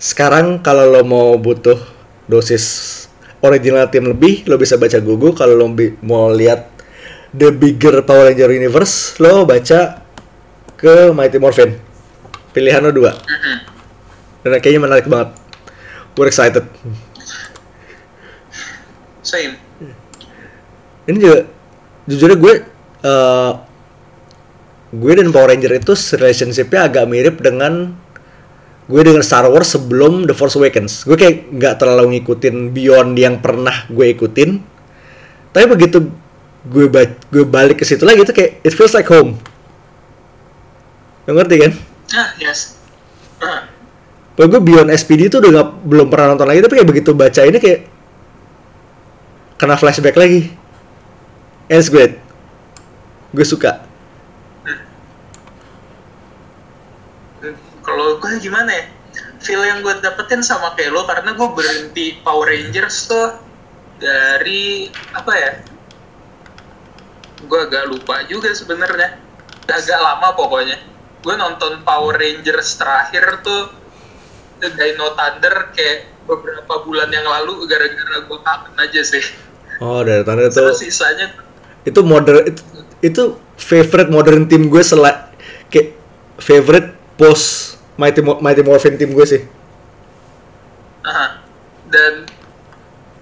Speaker 1: Sekarang kalau lo mau butuh dosis original tim lebih, lo bisa baca Gugu. Kalau lo mau lihat the bigger Power Ranger universe, lo baca ke Mighty Morphin. Pilihan lo dua.
Speaker 2: Mhm.
Speaker 1: Dan kayaknya menarik banget. We're excited.
Speaker 2: same
Speaker 1: Ini juga jujurnya gue eh, gue dan Power Ranger itu relationshipnya agak mirip dengan gue dengan Star Wars sebelum The Force Awakens. Gue kayak nggak terlalu ngikutin Beyond yang pernah gue ikutin. Tapi begitu gue ba- gue balik ke situ lagi itu kayak it feels like home. Lo ngerti kan?
Speaker 2: ah yes
Speaker 1: Kalau gue Beyond SPD itu udah nggak belum pernah nonton lagi tapi kayak begitu baca ini kayak kena flashback lagi. And it's great. Gue suka.
Speaker 2: Kalau gue gimana ya? Feel yang gue dapetin sama kayak lo karena gue berhenti Power Rangers tuh dari apa ya? Gue agak lupa juga sebenarnya. Agak lama pokoknya. Gue nonton Power Rangers terakhir tuh The Dino Thunder kayak beberapa bulan yang lalu gara-gara gue kangen aja sih.
Speaker 1: Oh, dari itu
Speaker 2: terus sisanya
Speaker 1: itu modern itu, itu favorite modern team gue selain kayak favorite post Mighty Mo- Mighty Morphin team gue sih.
Speaker 2: Aha. dan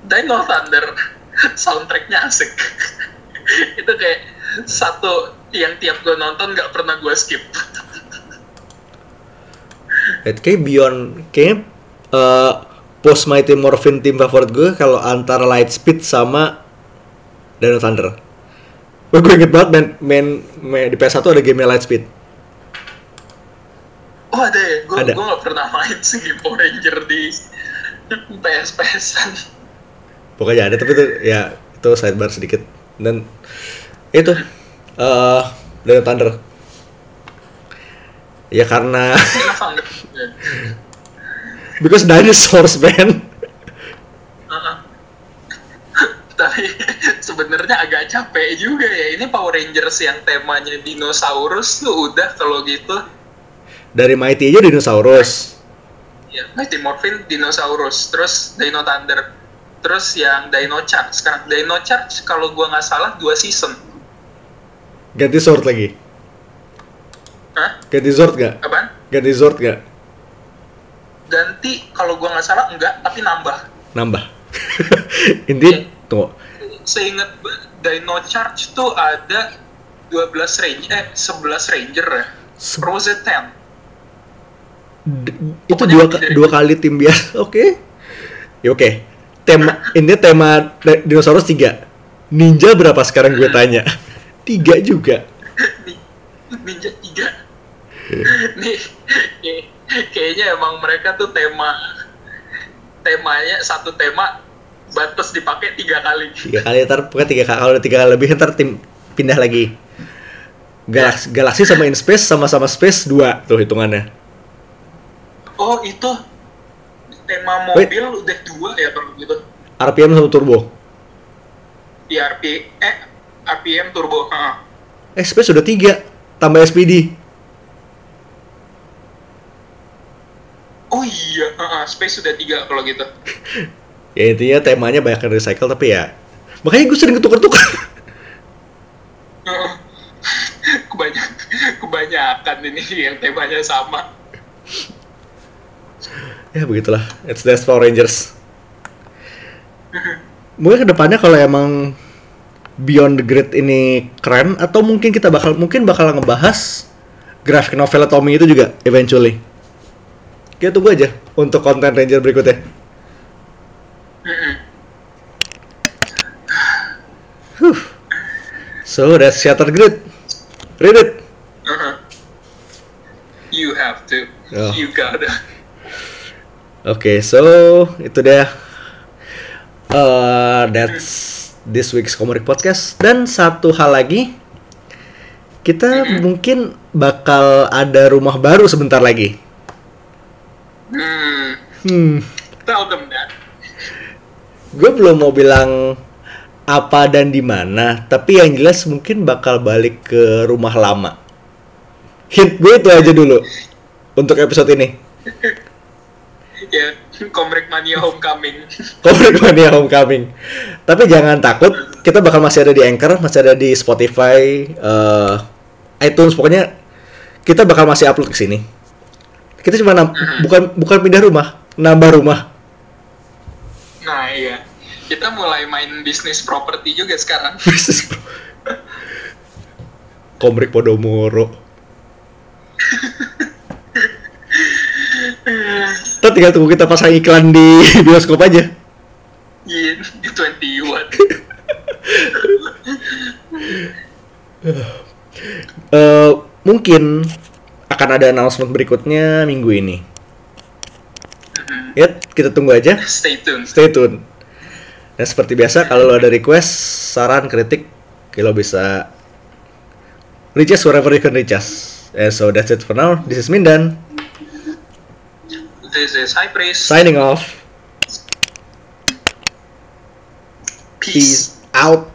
Speaker 2: Dino Thunder [laughs] soundtracknya asik [laughs] itu kayak satu yang tiap gue nonton nggak pernah gue skip [laughs]
Speaker 1: It kayak beyond kayak uh, post Mighty Morphin team favorit gue kalau antara Lightspeed sama Dino Thunder. Gue inget banget main, main, main di PS1 ada game Lightspeed.
Speaker 2: Oh ada ya gue
Speaker 1: Ada.
Speaker 2: nggak pernah main sih Power Ranger di PS PSan
Speaker 1: Pokoknya ada tapi itu ya itu sidebar sedikit dan itu eh Dino Thunder. Ya karena
Speaker 2: enggak [laughs]
Speaker 1: because dinosaurs man.
Speaker 2: Heeh. tapi sebenarnya agak capek juga ya ini Power Rangers yang temanya dinosaurus tuh udah kalau gitu
Speaker 1: Dari Mighty aja dinosaurus.
Speaker 2: ya Mighty Morphin dinosaurus terus Dino Thunder terus yang Dino Charge sekarang Dino Charge kalau gua nggak salah dua season
Speaker 1: Ganti Zord lagi.
Speaker 2: Hah?
Speaker 1: Ganti Zord nggak?
Speaker 2: Apaan?
Speaker 1: Ganti Zord nggak?
Speaker 2: ganti kalau gua nggak salah enggak tapi nambah
Speaker 1: Nambah. [laughs] Intinya tunggu.
Speaker 2: seingat gua, Dino Charge tuh ada 12 ranger eh 11 ranger ya
Speaker 1: Se-
Speaker 2: Rose 10
Speaker 1: D- itu
Speaker 2: Pokoknya
Speaker 1: dua
Speaker 2: dari
Speaker 1: dua kali tim biasa [laughs] oke. Ya oke. Tema ini tema di- dinosaurus tiga. Ninja berapa sekarang gue tanya? [laughs] Tiga juga.
Speaker 2: Ninja 3 [laughs] Nih kayak- Kayaknya emang mereka tuh tema Temanya satu tema Batas dipakai tiga kali.
Speaker 1: Tiga kali ntar pokoknya tiga kali kalau udah tiga kali lebih ntar tim pindah lagi. Galaxy, Galaxy sama In Space sama-sama Space dua tuh hitungannya
Speaker 2: Oh itu Tema
Speaker 1: Wait.
Speaker 2: mobil udah dua ya kalau gitu
Speaker 1: RPM sama turbo
Speaker 2: Di RP Eh RPM turbo ha.
Speaker 1: eh Space sudah tiga tambah SPD
Speaker 2: Oh iya ha. Space sudah tiga kalau gitu [laughs]
Speaker 1: ya intinya temanya banyak yang recycle tapi ya makanya gue sering ketukar-tukar [laughs]
Speaker 2: Heeh. Kebanyak, kebanyakan ini yang temanya sama
Speaker 1: ya begitulah it's that's Power Rangers mungkin ke depannya kalau emang Beyond the Grid ini keren atau mungkin kita bakal mungkin bakal ngebahas graphic novel Tommy itu juga eventually kita tunggu aja untuk konten Ranger berikutnya
Speaker 2: Mm-mm.
Speaker 1: so that's Shattered Grid read it
Speaker 2: Uh-huh. You have to.
Speaker 1: Oh.
Speaker 2: You gotta.
Speaker 1: Oke, so itu dia. Uh, that's this week's Komorik Podcast. Dan satu hal lagi, kita mungkin bakal ada rumah baru sebentar lagi.
Speaker 2: Hmm.
Speaker 1: Hmm,
Speaker 2: Tell them that.
Speaker 1: gue belum mau bilang apa dan di mana, tapi yang jelas mungkin bakal balik ke rumah lama. Hint gue itu aja dulu untuk episode ini. [laughs]
Speaker 2: Ya, Komrek Mania Homecoming. [laughs]
Speaker 1: Komik Mania Homecoming. Tapi jangan takut, kita bakal masih ada di Anchor, masih ada di Spotify, eh, iTunes, pokoknya kita bakal masih upload ke sini. Kita cuma nam- bukan bukan pindah rumah, nambah rumah.
Speaker 2: Nah, iya. Kita mulai main bisnis properti juga sekarang. [laughs]
Speaker 1: Bisnis bro. Komrik Podomoro. [laughs] Kita tinggal tunggu kita pasang iklan di [laughs] bioskop aja.
Speaker 2: Iya, di 21. [laughs]
Speaker 1: Eh, mungkin akan ada announcement berikutnya minggu ini. Ya, kita tunggu aja.
Speaker 2: Stay tuned.
Speaker 1: Stay tune. Dan seperti biasa, kalau lo ada request, saran, kritik, lo bisa reach us wherever you can reach us. And so that's it for now. This is Mindan,
Speaker 2: This is High Praise.
Speaker 1: signing off.
Speaker 2: Peace.
Speaker 1: Peace out.